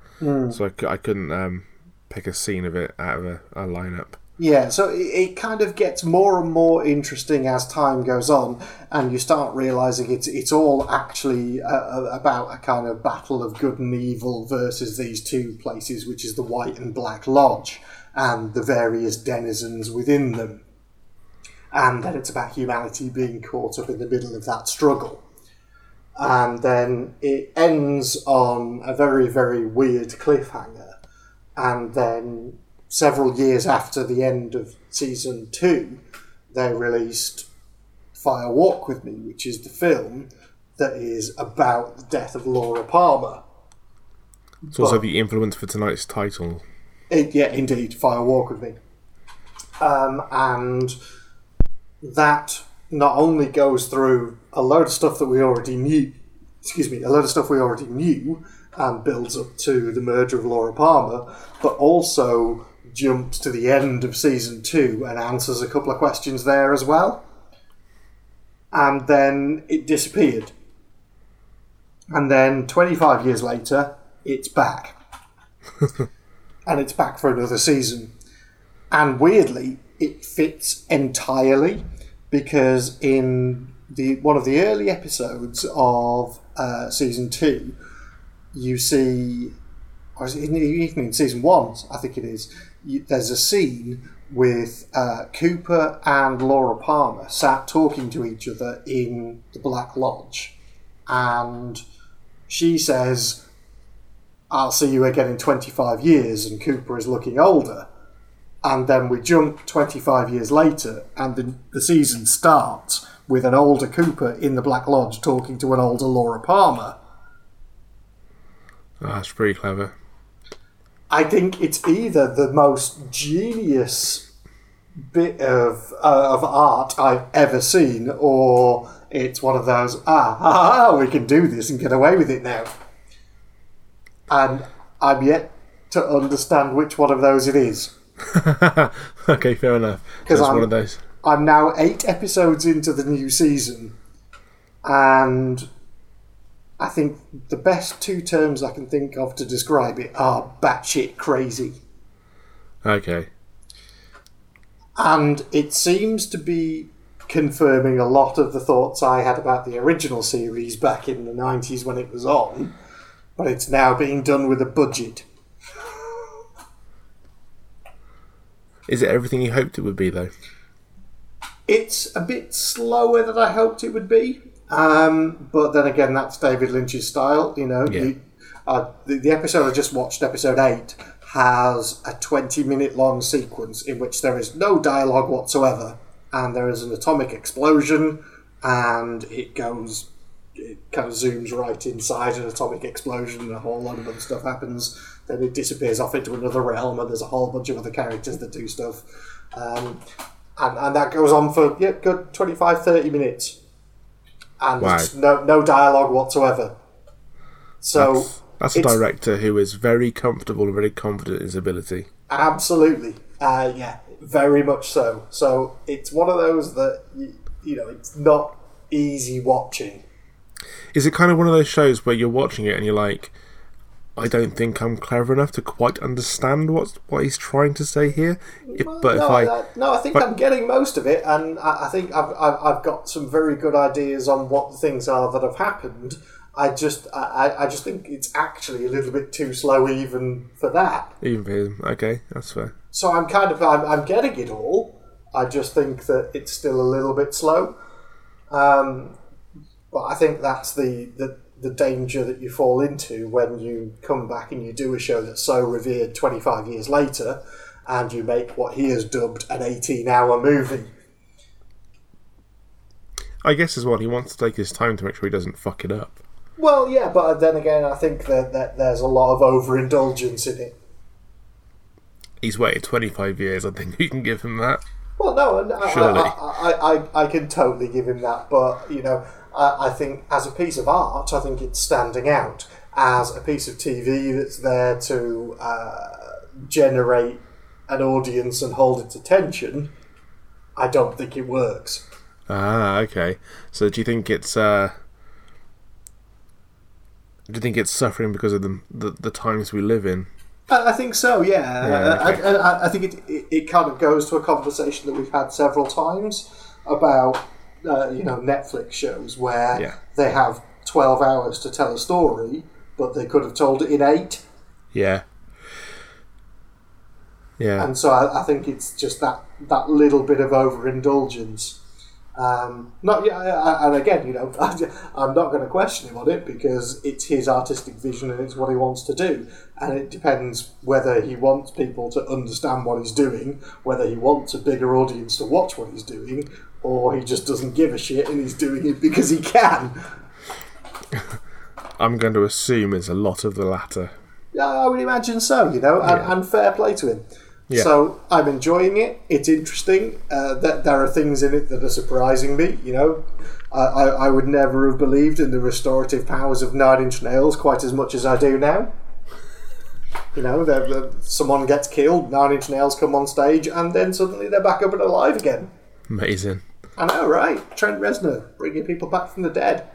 so I, I couldn't um, pick a scene of it out of a, a lineup. Yeah, so it, it kind of gets more and more interesting as time goes on, and you start realizing it's it's all actually uh, about a kind of battle of good and evil versus these two places, which is the White and Black Lodge, and the various denizens within them, and then it's about humanity being caught up in the middle of that struggle. And then it ends on a very, very weird cliffhanger. And then several years after the end of season two, they released Fire Walk with Me, which is the film that is about the death of Laura Palmer. It's also the influence for tonight's title. It, yeah, indeed, Fire Walk with Me. Um, and that not only goes through a load of stuff that we already knew, excuse me, a load of stuff we already knew, and builds up to the murder of Laura Palmer, but also jumps to the end of season two and answers a couple of questions there as well. And then it disappeared. And then 25 years later, it's back and it's back for another season. And weirdly, it fits entirely because in the one of the early episodes of uh, season two, you see, or is it even in season one, I think it is. There's a scene with uh, Cooper and Laura Palmer sat talking to each other in the Black Lodge, and she says, I'll see you again in 25 years, and Cooper is looking older. And then we jump 25 years later, and the, the season starts with an older Cooper in the Black Lodge talking to an older Laura Palmer. Ah, that's pretty clever. I think it's either the most genius bit of uh, of art I've ever seen, or it's one of those ah, ha, ha, we can do this and get away with it now. And I'm yet to understand which one of those it is. okay, fair enough. 'Cause That's I'm- one of those. I'm now eight episodes into the new season, and I think the best two terms I can think of to describe it are batshit crazy. Okay. And it seems to be confirming a lot of the thoughts I had about the original series back in the 90s when it was on, but it's now being done with a budget. Is it everything you hoped it would be, though? It's a bit slower than I hoped it would be, um, but then again, that's David Lynch's style. You know, Yeah. You- uh, the, the episode I just watched, episode eight, has a twenty-minute long sequence in which there is no dialogue whatsoever, and there is an atomic explosion, and it goes it kind of zooms right inside an atomic explosion and a whole lot of other stuff happens. Then it disappears off into another realm and there's a whole bunch of other characters that do stuff. Um, and, and that goes on for yeah, good 25, 30 minutes. And Wow. no, no dialogue whatsoever. So That's, that's a director who is very comfortable and very confident in his ability. Absolutely. Uh, yeah, very much so. So it's one of those that, you, you know, it's not easy watching. Is it kind of one of those shows where you're watching it and you're like, I don't think I'm clever enough to quite understand what what he's trying to say here. If, but no, if I, I, no, I think but- I'm getting most of it, and I, I think I've, I've, I've got some very good ideas on what the things are that have happened. I just, I, I- I just think it's actually a little bit too slow even for that. even for him, okay, that's fair. So I'm kind of, I'm, I'm getting it all. I just think that it's still a little bit slow. Um, but I think that's the, the the danger that you fall into when you come back and you do a show that's so revered 25 years later and you make what he has dubbed an 18 hour movie. I guess as well, he wants to take his time to make sure he doesn't fuck it up. Well, yeah, but then again, I think that, that there's a lot of overindulgence in it. He's waited 25 years. I think we can give him that. Well, no, Surely. I, I, I, I can totally give him that, but you know, I, I think as a piece of art, I think it's standing out. As a piece of TV that's there to uh, generate an audience and hold its attention, I don't think it works. Ah, okay. So do you think it's uh do you think it's suffering because of the the, the times we live in? I think so, yeah. Yeah, I, okay. I, I, I think it, it, it kind of goes to a conversation that we've had several times about, uh, you know, Netflix shows where Yeah. they have 12 hours to tell a story, but they could have told it in eight. Yeah. Yeah. And so I, I think it's just that, that little bit of overindulgence. Um, not yeah, and again, you know, I'm not going to question him on it because it's his artistic vision and it's what he wants to do, and it depends whether he wants people to understand what he's doing, whether he wants a bigger audience to watch what he's doing, or he just doesn't give a shit and he's doing it because he can. I'm going to assume it's a lot of the latter. Yeah, I would imagine so, you know, and, Yeah. and fair play to him. Yeah. So I'm enjoying it. It's interesting. Uh, that there are things in it that are surprising me. You know, I, I, I would never have believed in the restorative powers of Nine Inch Nails quite as much as I do now. You know, that that someone gets killed, Nine Inch Nails come on stage, and then suddenly they're back up and alive again. Amazing. I know, right? Trent Reznor bringing people back from the dead.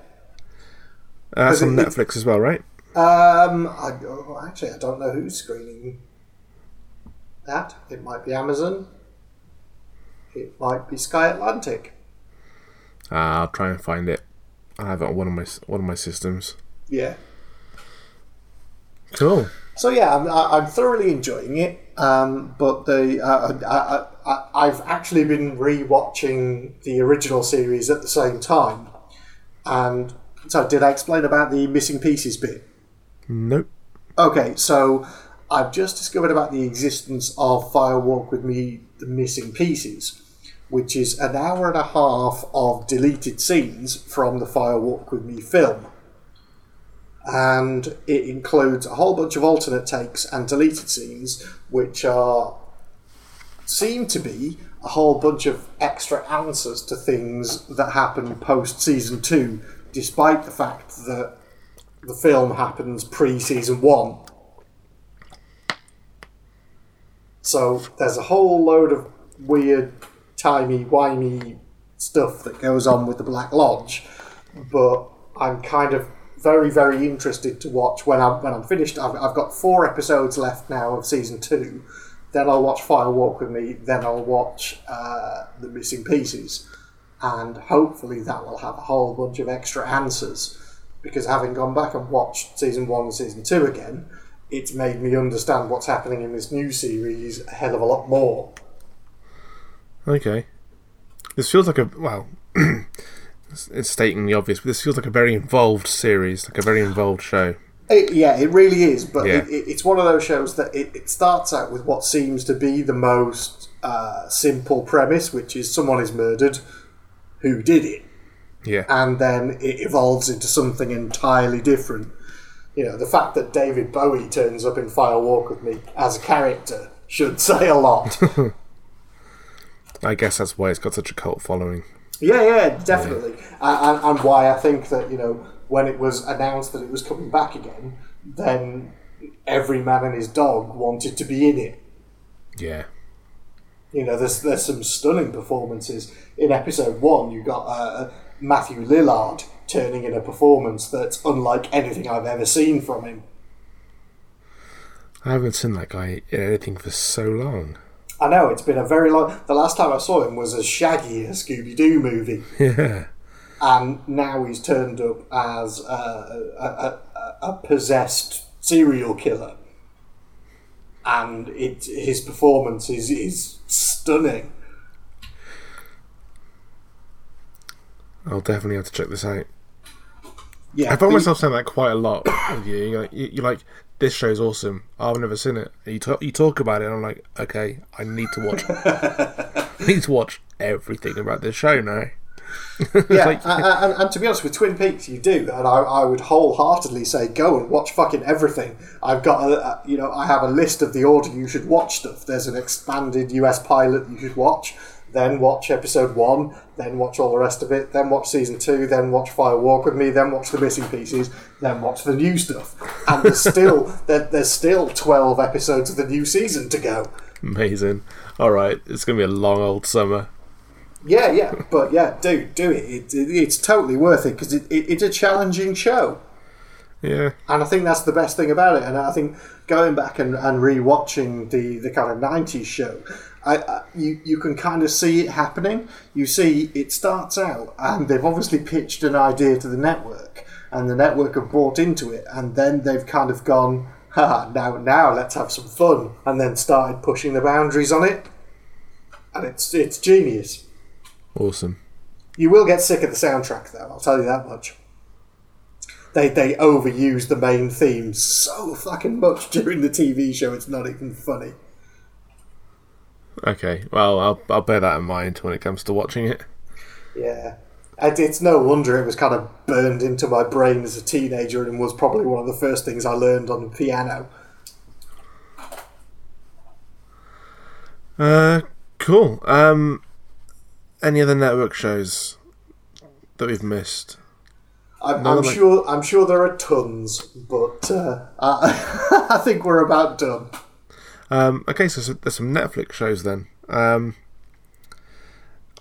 Uh, that's on it- Netflix as well, right? Um, I, oh, actually, I don't know who's screening that. It might be Amazon. It might be Sky Atlantic. Ah, I'll try and find it. I have it on one of my one of my systems. Yeah. Cool. So yeah, I'm, I'm thoroughly enjoying it. Um, but the uh, I, I, I, I've actually been re-watching the original series at the same time. And so, did I explain about the missing pieces bit? Nope. Okay, so I've just discovered about the existence of Fire Walk with Me, The Missing Pieces, which is an hour and a half of deleted scenes from the Fire Walk with Me film. And it includes a whole bunch of alternate takes and deleted scenes, which are seem to be a whole bunch of extra answers to things that happen post season two, despite the fact that the film happens pre season one. So there's a whole load of weird, timey, wimey stuff that goes on with the Black Lodge, but I'm kind of very, very interested to watch when I'm when I'm finished. I've, I've got four episodes left now of season two. Then I'll watch Fire Walk with Me. Then I'll watch uh, The Missing Pieces, and hopefully that will have a whole bunch of extra answers. Because having gone back and watched season one and season two again, it's made me understand what's happening in this new series a hell of a lot more. Okay. This feels like a well. it's- it's stating the obvious, but this feels like a very involved series, like a very involved show. It, yeah, it really is. But Yeah. it, it, it's one of those shows that it, starts out with what seems to be the most uh, simple premise, which is someone is murdered. Who did it? Yeah. and then it evolves into something entirely different. You know, the fact that David Bowie turns up in Fire Walk with Me as a character should say a lot. I guess that's why it's got such a cult following. yeah, yeah, definitely. And, and, and why I think that, you know, when it was announced that it was coming back again, then every man and his dog wanted to be in it. Yeah. You know, there's there's some stunning performances in episode one. You got uh, Matthew Lillard turning in a performance that's unlike anything I've ever seen from him. I haven't seen that guy in anything for so long. I know it's been a very long. The last time I saw him was as Shaggy, a Scooby Doo movie, Yeah. And now he's turned up as a, a, a, a possessed serial killer, and it his performance is is stunning. I'll definitely have to check this out. Yeah, I found the- myself saying that quite a lot with you. You're like, you- you're like, this show's awesome. I've never seen it. You talk, you talk about it, and I'm like, okay, I need to watch. I need to watch everything about this show now. Yeah, like- and, and, and to be honest, with Twin Peaks, you do, and I, I would wholeheartedly say go and watch fucking everything. I've got a, a- you know, I have a list of the order you should watch stuff. There's an expanded US pilot you should watch, then watch episode one, then watch all the rest of it, then watch season two, then watch Fire Walk with Me, then watch the missing pieces, then watch the new stuff. And there's still there, there's still twelve episodes of the new season to go. Amazing. All right, it's gonna be a long old summer. Yeah, yeah, but yeah, do do it. it, it it's totally worth it because it, it, it's a challenging show. Yeah. And I think that's the best thing about it. And I think going back and, and re-watching the, the kind of 90s show, I, I, you, you can kind of see it happening. You see it starts out and they've obviously pitched an idea to the network and the network have bought into it and then they've kind of gone, now, now let's have some fun and then started pushing the boundaries on it. And it's, it's genius. Awesome. You will get sick of the soundtrack, though. I'll tell you that much. They they overuse the main theme so fucking much during the TV show. It's not even funny. Okay. Well, I'll I'll bear that in mind when it comes to watching it. Yeah, and it's no wonder it was kind of burned into my brain as a teenager, and was probably one of the first things I learned on the piano. Uh, cool. Um, any other network shows that we've missed? I'm, I'm sure I'm sure there are tons, but uh, I, I think we're about done. Um, okay, so so there's some Netflix shows then. Um,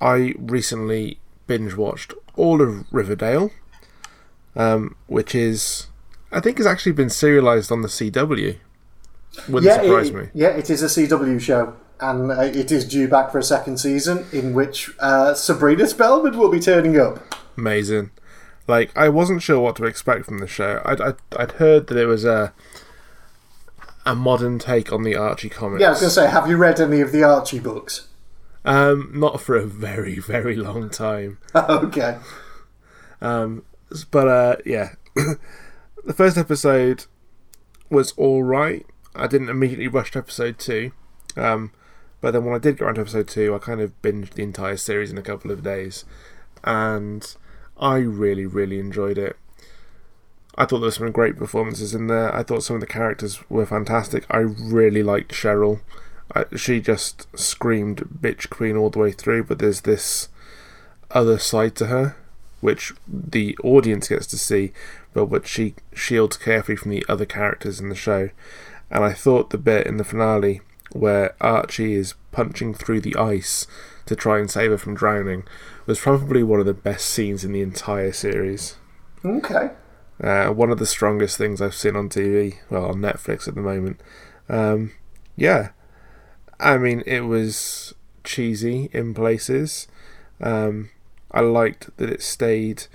I recently binge watched all of Riverdale, um, which is I think has actually been serialized on the CW. Wouldn't yeah, surprise it, me. yeah, it is a CW show, and uh, it is due back for a second season, in which uh, Sabrina Spellman will be turning up. Amazing. Like I wasn't sure what to expect from the show. I'd, I'd I'd heard that it was a a modern take on the Archie comics. Yeah, I was going to say, have you read any of the Archie books? Um, not for a very very long time. okay. Um, but uh, yeah, the first episode was all right. I didn't immediately rush to episode two, um, but then when I did get around to episode two, I kind of binged the entire series in a couple of days, and I really really enjoyed it. I thought there were some great performances in there. I thought some of the characters were fantastic. I really liked Cheryl. I, she just screamed bitch queen all the way through, but there's this other side to her which the audience gets to see, but which she shields carefully from the other characters in the show. And I thought the bit in the finale where Archie is punching through the ice to try and save her from drowning was probably one of the best scenes in the entire series. Okay. Uh, one of the strongest things I've seen on TV, well, on Netflix at the moment. Um, yeah. I mean, it was cheesy in places. Um, I liked that it stayed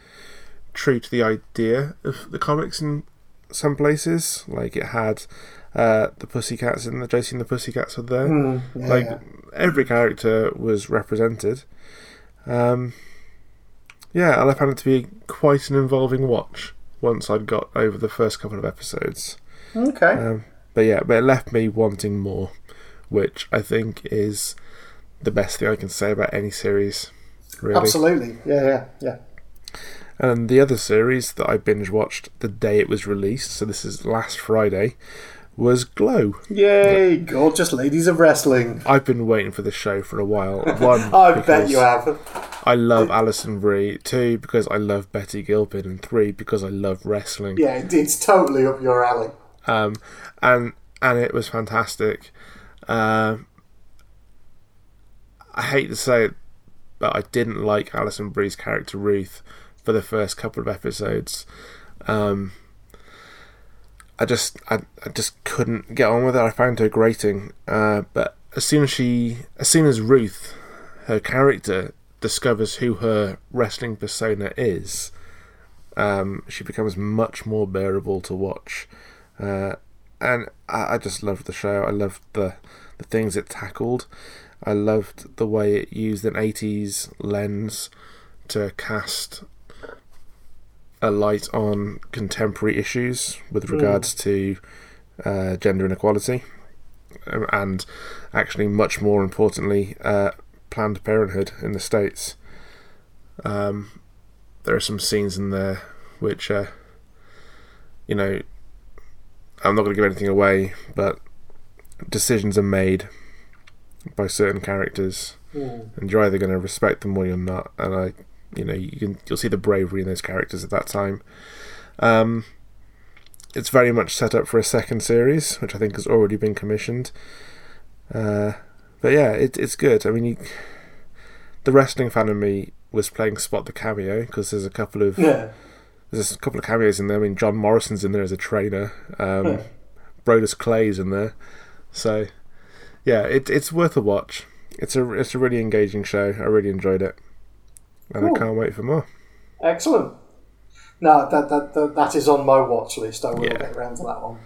true to the idea of the comics in some places. Like, it had uh, the Pussycats and the Josie and the Pussycats were there. Mm, yeah, like, yeah. every character was represented. Um, yeah, and I found it to be quite an involving watch once I'd got over the first couple of episodes. Okay. Um, but yeah, but it left me wanting more, which I think is the best thing I can say about any series. Really. Absolutely. Yeah, yeah, yeah. And the other series that I binge watched the day it was released, so this is last Friday, was Glow. Yay! Gorgeous ladies of wrestling. I've been waiting for this show for a while. One, I bet you have. I love Alison Brie. Two, because I love Betty Gilpin. And three, because I love wrestling. Yeah, it- it's totally up your alley. um, and and it was fantastic. Um I hate to say it, but I didn't like Alison Brie's character Ruth for the first couple of episodes. Um, I just I, I just couldn't get on with her. I found her grating. Uh, but as soon as she, as soon as Ruth, her character, discovers who her wrestling persona is, um, she becomes much more bearable to watch. Uh, and I, I just loved the show. I loved the the things it tackled. I loved the way it used an '80s lens to cast a light on contemporary issues with regards to uh, gender inequality, um, and actually, much more importantly, uh, Planned Parenthood in the states. Um, there are some scenes in there which, uh, you know, I'm not going to give anything away, but decisions are made by certain characters, and you're either going to respect them or you're not. And I, you know, you can you'll see the bravery in those characters at that time. Um, it's very much set up for a second series, which I think has already been commissioned. Uh, but yeah, it, it's good. I mean, you, the wrestling fan in me was playing Spot the cameo because there's a couple of Yeah. there's a couple of cameos in there. I mean, John Morrison's in there as a trainer. Um, Brodus Clay's in there. So, yeah, it, it's worth a watch. It's a it's a really engaging show. I really enjoyed it, and. I can't wait for more. Excellent. No, that, that that that is on my watch list. I will Yeah. get around to that one.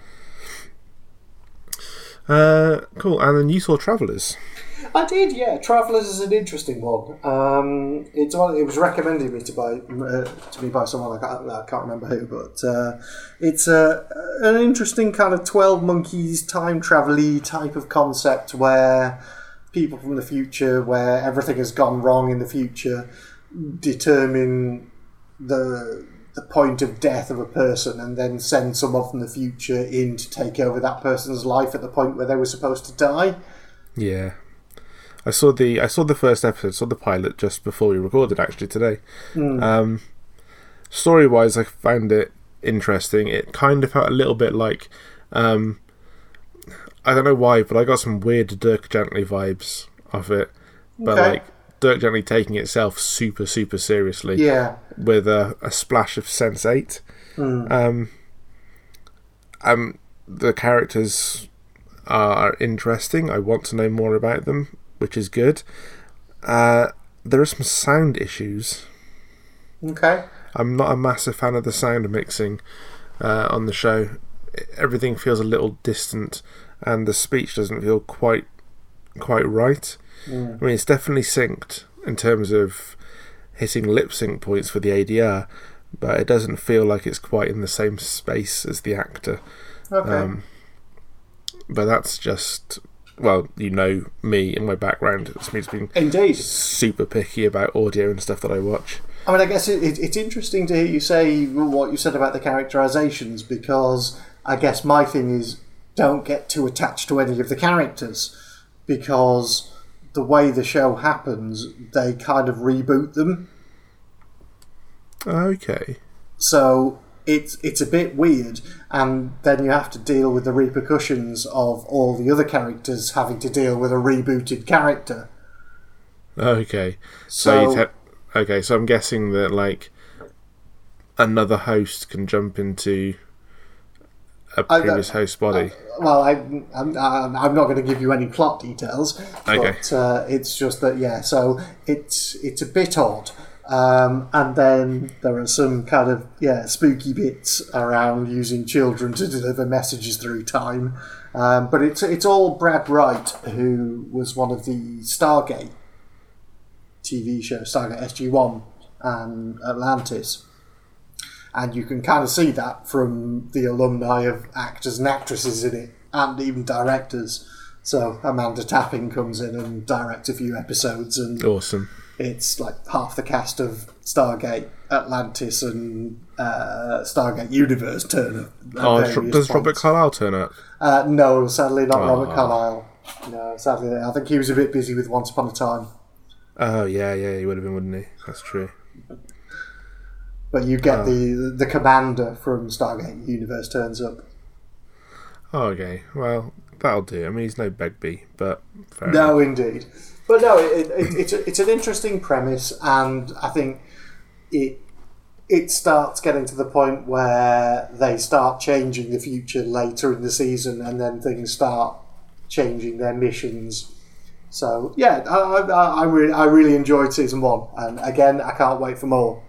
Uh, cool. And then you saw Travelers. I did, yeah. Travelers is an interesting one. Um, it's one, it was recommended me to buy uh, to me by someone I can't, I can't remember who, but uh, it's a an interesting kind of Twelve Monkeys time travel type of concept where people from the future, where everything has gone wrong in the future, determine the the point of death of a person and then send someone from the future in to take over that person's life at the point where they were supposed to die. Yeah, I saw the I saw the first episode, saw the pilot just before we recorded actually today. Um, story wise, I found it interesting. It kind of felt a little bit like, um, I don't know why, but I got some weird Dirk Gently vibes off it. But Okay. like Dirk Gently taking itself super super seriously Yeah. with a, a splash of Sense Eight. Um, um, the characters are interesting. I want to know more about them, which is good. Uh, there are some sound issues. Okay. I'm not a massive fan of the sound mixing uh, on the show. Everything feels a little distant, and the speech doesn't feel quite quite right. I mean, it's definitely synced in terms of hitting lip sync points for the ADR, but it doesn't feel like it's quite in the same space as the actor. Okay. Um, but that's just well, you know me and my background. It's me being Indeed. super picky about audio and stuff that I watch. I mean, I guess it, it, it's interesting to hear you say what you said about the characterizations because I guess my thing is don't get too attached to any of the characters because the way the show happens, they kind of reboot them. Okay. So it's it's a bit weird, and then you have to deal with the repercussions of all the other characters having to deal with a rebooted character. Okay. So, So- te- okay. So I'm guessing that like another host can jump into a I- previous host's body. Well, I, I'm, I'm I'm not going to give you any plot details, Okay. but uh, it's just that yeah. So it's it's a bit odd, um, and then there are some kind of yeah spooky bits around using children to deliver messages through time. Um, but it's it's all Brad Wright, who was one of the Stargate TV show, Stargate SG One and Atlantis and you can kind of see that from the alumni of actors and actresses in it, and even directors. So Amanda Tapping comes in and directs a few episodes, and awesome. it's like half the cast of Stargate Atlantis and uh, Stargate Universe turn up. Oh, does Robert points. Carlyle turn up? Uh, no, sadly not Robert Ah. Carlyle. No, sadly, I think he was a bit busy with Once Upon a Time. Oh yeah, yeah, he would have been, wouldn't he? That's true. But you get Ah. the the commander from Stargate Universe turns up. Oh, okay, well that'll do. I mean, he's no Begbie, but fair enough. No, indeed. But no, it, it, it's a, it's an interesting premise, and I think it it starts getting to the point where they start changing the future later in the season, and then things start changing their missions. So yeah, I I, I, I really I really enjoyed season one, and again, I can't wait for more.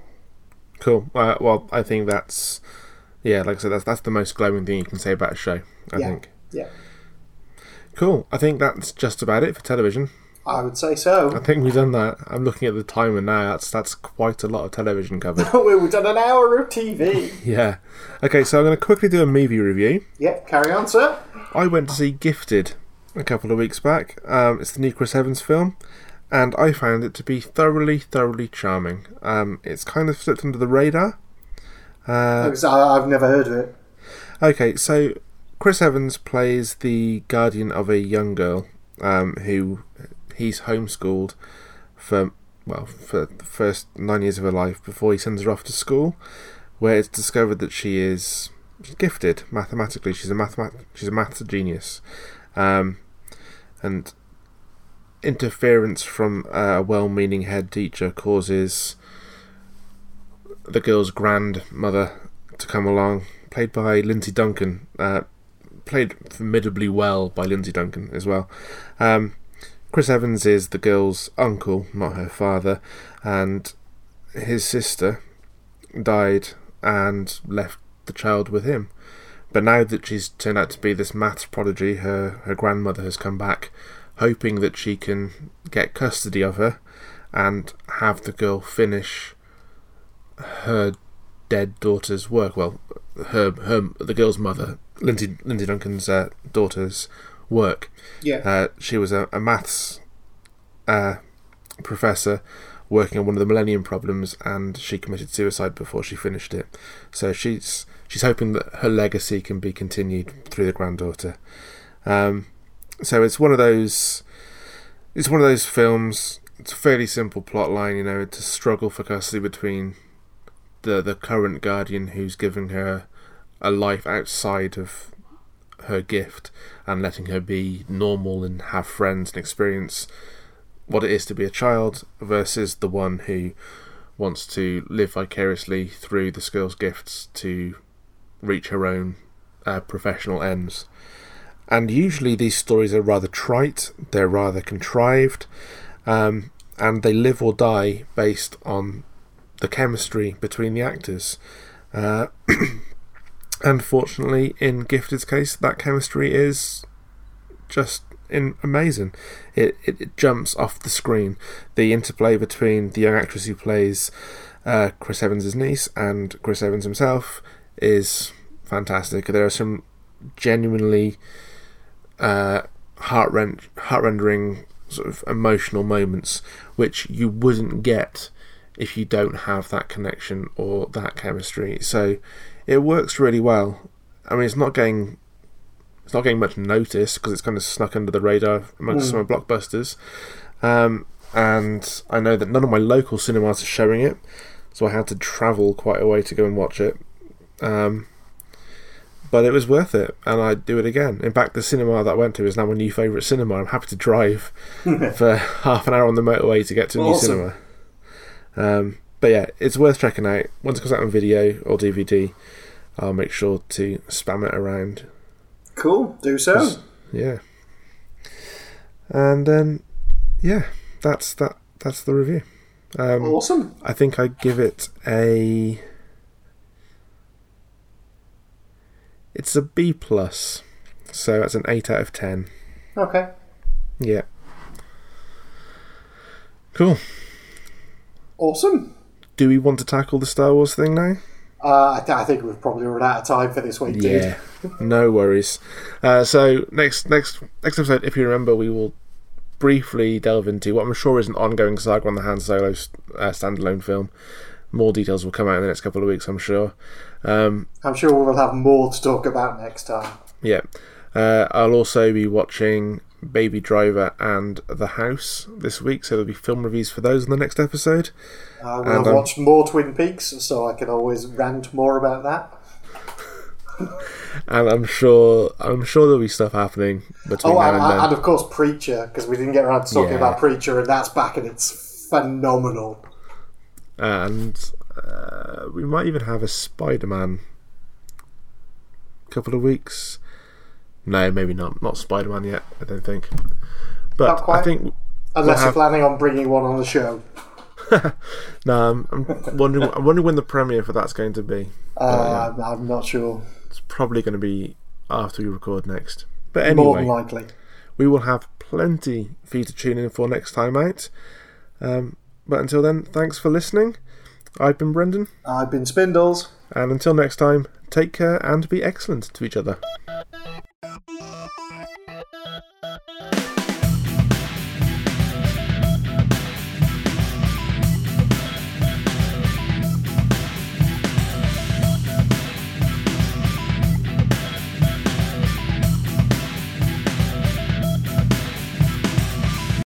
Cool. Uh, well, I think that's yeah, like I said, that's that's the most glowing thing you can say about a show. I Yeah. think. Yeah, Cool. I think that's just about it for television. I would say so. I think we've done that. I'm looking at the timer now. That's that's quite a lot of television covered. We've done an hour of TV. yeah. Okay, so I'm going to quickly do a movie review. Yep. carry on, sir. I went to see Gifted a couple of weeks back. Um, it's the new Chris Evans film, and I found it to be thoroughly, thoroughly charming. Um, it's kind of slipped under the radar. Uh, I've never heard of it. Okay, so Chris Evans plays the guardian of a young girl um, who he's homeschooled for well for the first nine years of her life before he sends her off to school, where it's discovered that she is gifted mathematically. She's a mathemat- she's a maths genius, um, and interference from a well-meaning head teacher causes the girl's grandmother to come along, played by Lindsay Duncan, uh, played formidably well by Lindsay Duncan as well. Um, Chris Evans is the girl's uncle, not her father, and his sister died and left the child with him. But now that she's turned out to be this maths prodigy, her, her grandmother has come back, hoping that she can get custody of her and have the girl finish her dead daughter's work. Well, her her the girl's mother, Lindsay Lindsay Duncan's uh, daughter's work. Yeah. Uh, she was a, a maths uh, professor working on one of the Millennium Problems, and she committed suicide before she finished it. So she's she's hoping that her legacy can be continued through the granddaughter. Um, so it's one of those. It's one of those films. It's a fairly simple plot line, you know. It's a struggle for custody between the the current guardian who's giving her a life outside of her gift and letting her be normal and have friends and experience what it is to be a child versus the one who wants to live vicariously through the girl's gifts to reach her own uh, professional ends. And usually these stories are rather trite, they're rather contrived, um, and they live or die based on the chemistry between the actors. Uh, unfortunately, in Gifted's case, that chemistry is just in, amazing. It, it it jumps off the screen. The interplay between the young actress who plays uh, Chris Evans' niece and Chris Evans himself is fantastic. There are some genuinely uh, heart rend- heart rendering sort of emotional moments which you wouldn't get if you don't have that connection or that chemistry. So it works really well. I mean, it's not getting it's not getting much notice because it's kind of snuck under the radar amongst Mm. some of the blockbusters. Um, and I know that none of my local cinemas are showing it, so I had to travel quite a way to go and watch it. Um, but it was worth it, and I'd do it again. In fact, the cinema that I went to is now my new favourite cinema. I'm happy to drive for half an hour on the motorway to get to a new cinema. Um, but yeah, it's worth checking out. Once it comes out on video or DVD, I'll make sure to spam it around. Cool. Do so. Yeah. And then, yeah, that's that. That's the review. Um, Awesome. I think I give it a. It's a B plus, so that's an eight out of ten. Okay. Yeah. Cool. Awesome. Do we want to tackle the Star Wars thing now? Uh, I, th- I think we've probably run out of time for this week, dude. Yeah. no worries. Uh, so next next next episode, if you remember, we will briefly delve into what I'm sure is an ongoing saga on the Han Solo uh, standalone film. More details will come out in the next couple of weeks, I'm sure. Um, I'm sure we'll have more to talk about next time. yeah. Uh, I'll also be watching Baby Driver and The House this week, so there'll be film reviews for those in the next episode. And, we'll um, watch more Twin Peaks, so I can always rant more about that. And I'm sure I'm sure there'll be stuff happening between Oh, now and, and then. and of course Preacher, because we didn't get around to talking Yeah. about Preacher, and that's back and it's phenomenal. And uh, we might even have a Spider-Man couple of weeks. No, maybe not. Not Spider-Man yet. I don't think. But Not quite. I think Unless have- you're planning on bringing one on the show. no. I'm, I'm wondering. I'm wondering when the premiere for that's going to be. Uh, I'm, I'm not sure. It's probably going to be after we record next. But anyway, More than likely. we will have plenty for you to tune in for next time out. Um, but until then, thanks for listening. I've been Brendan. I've been Spindles. And until next time, take care and be excellent to each other.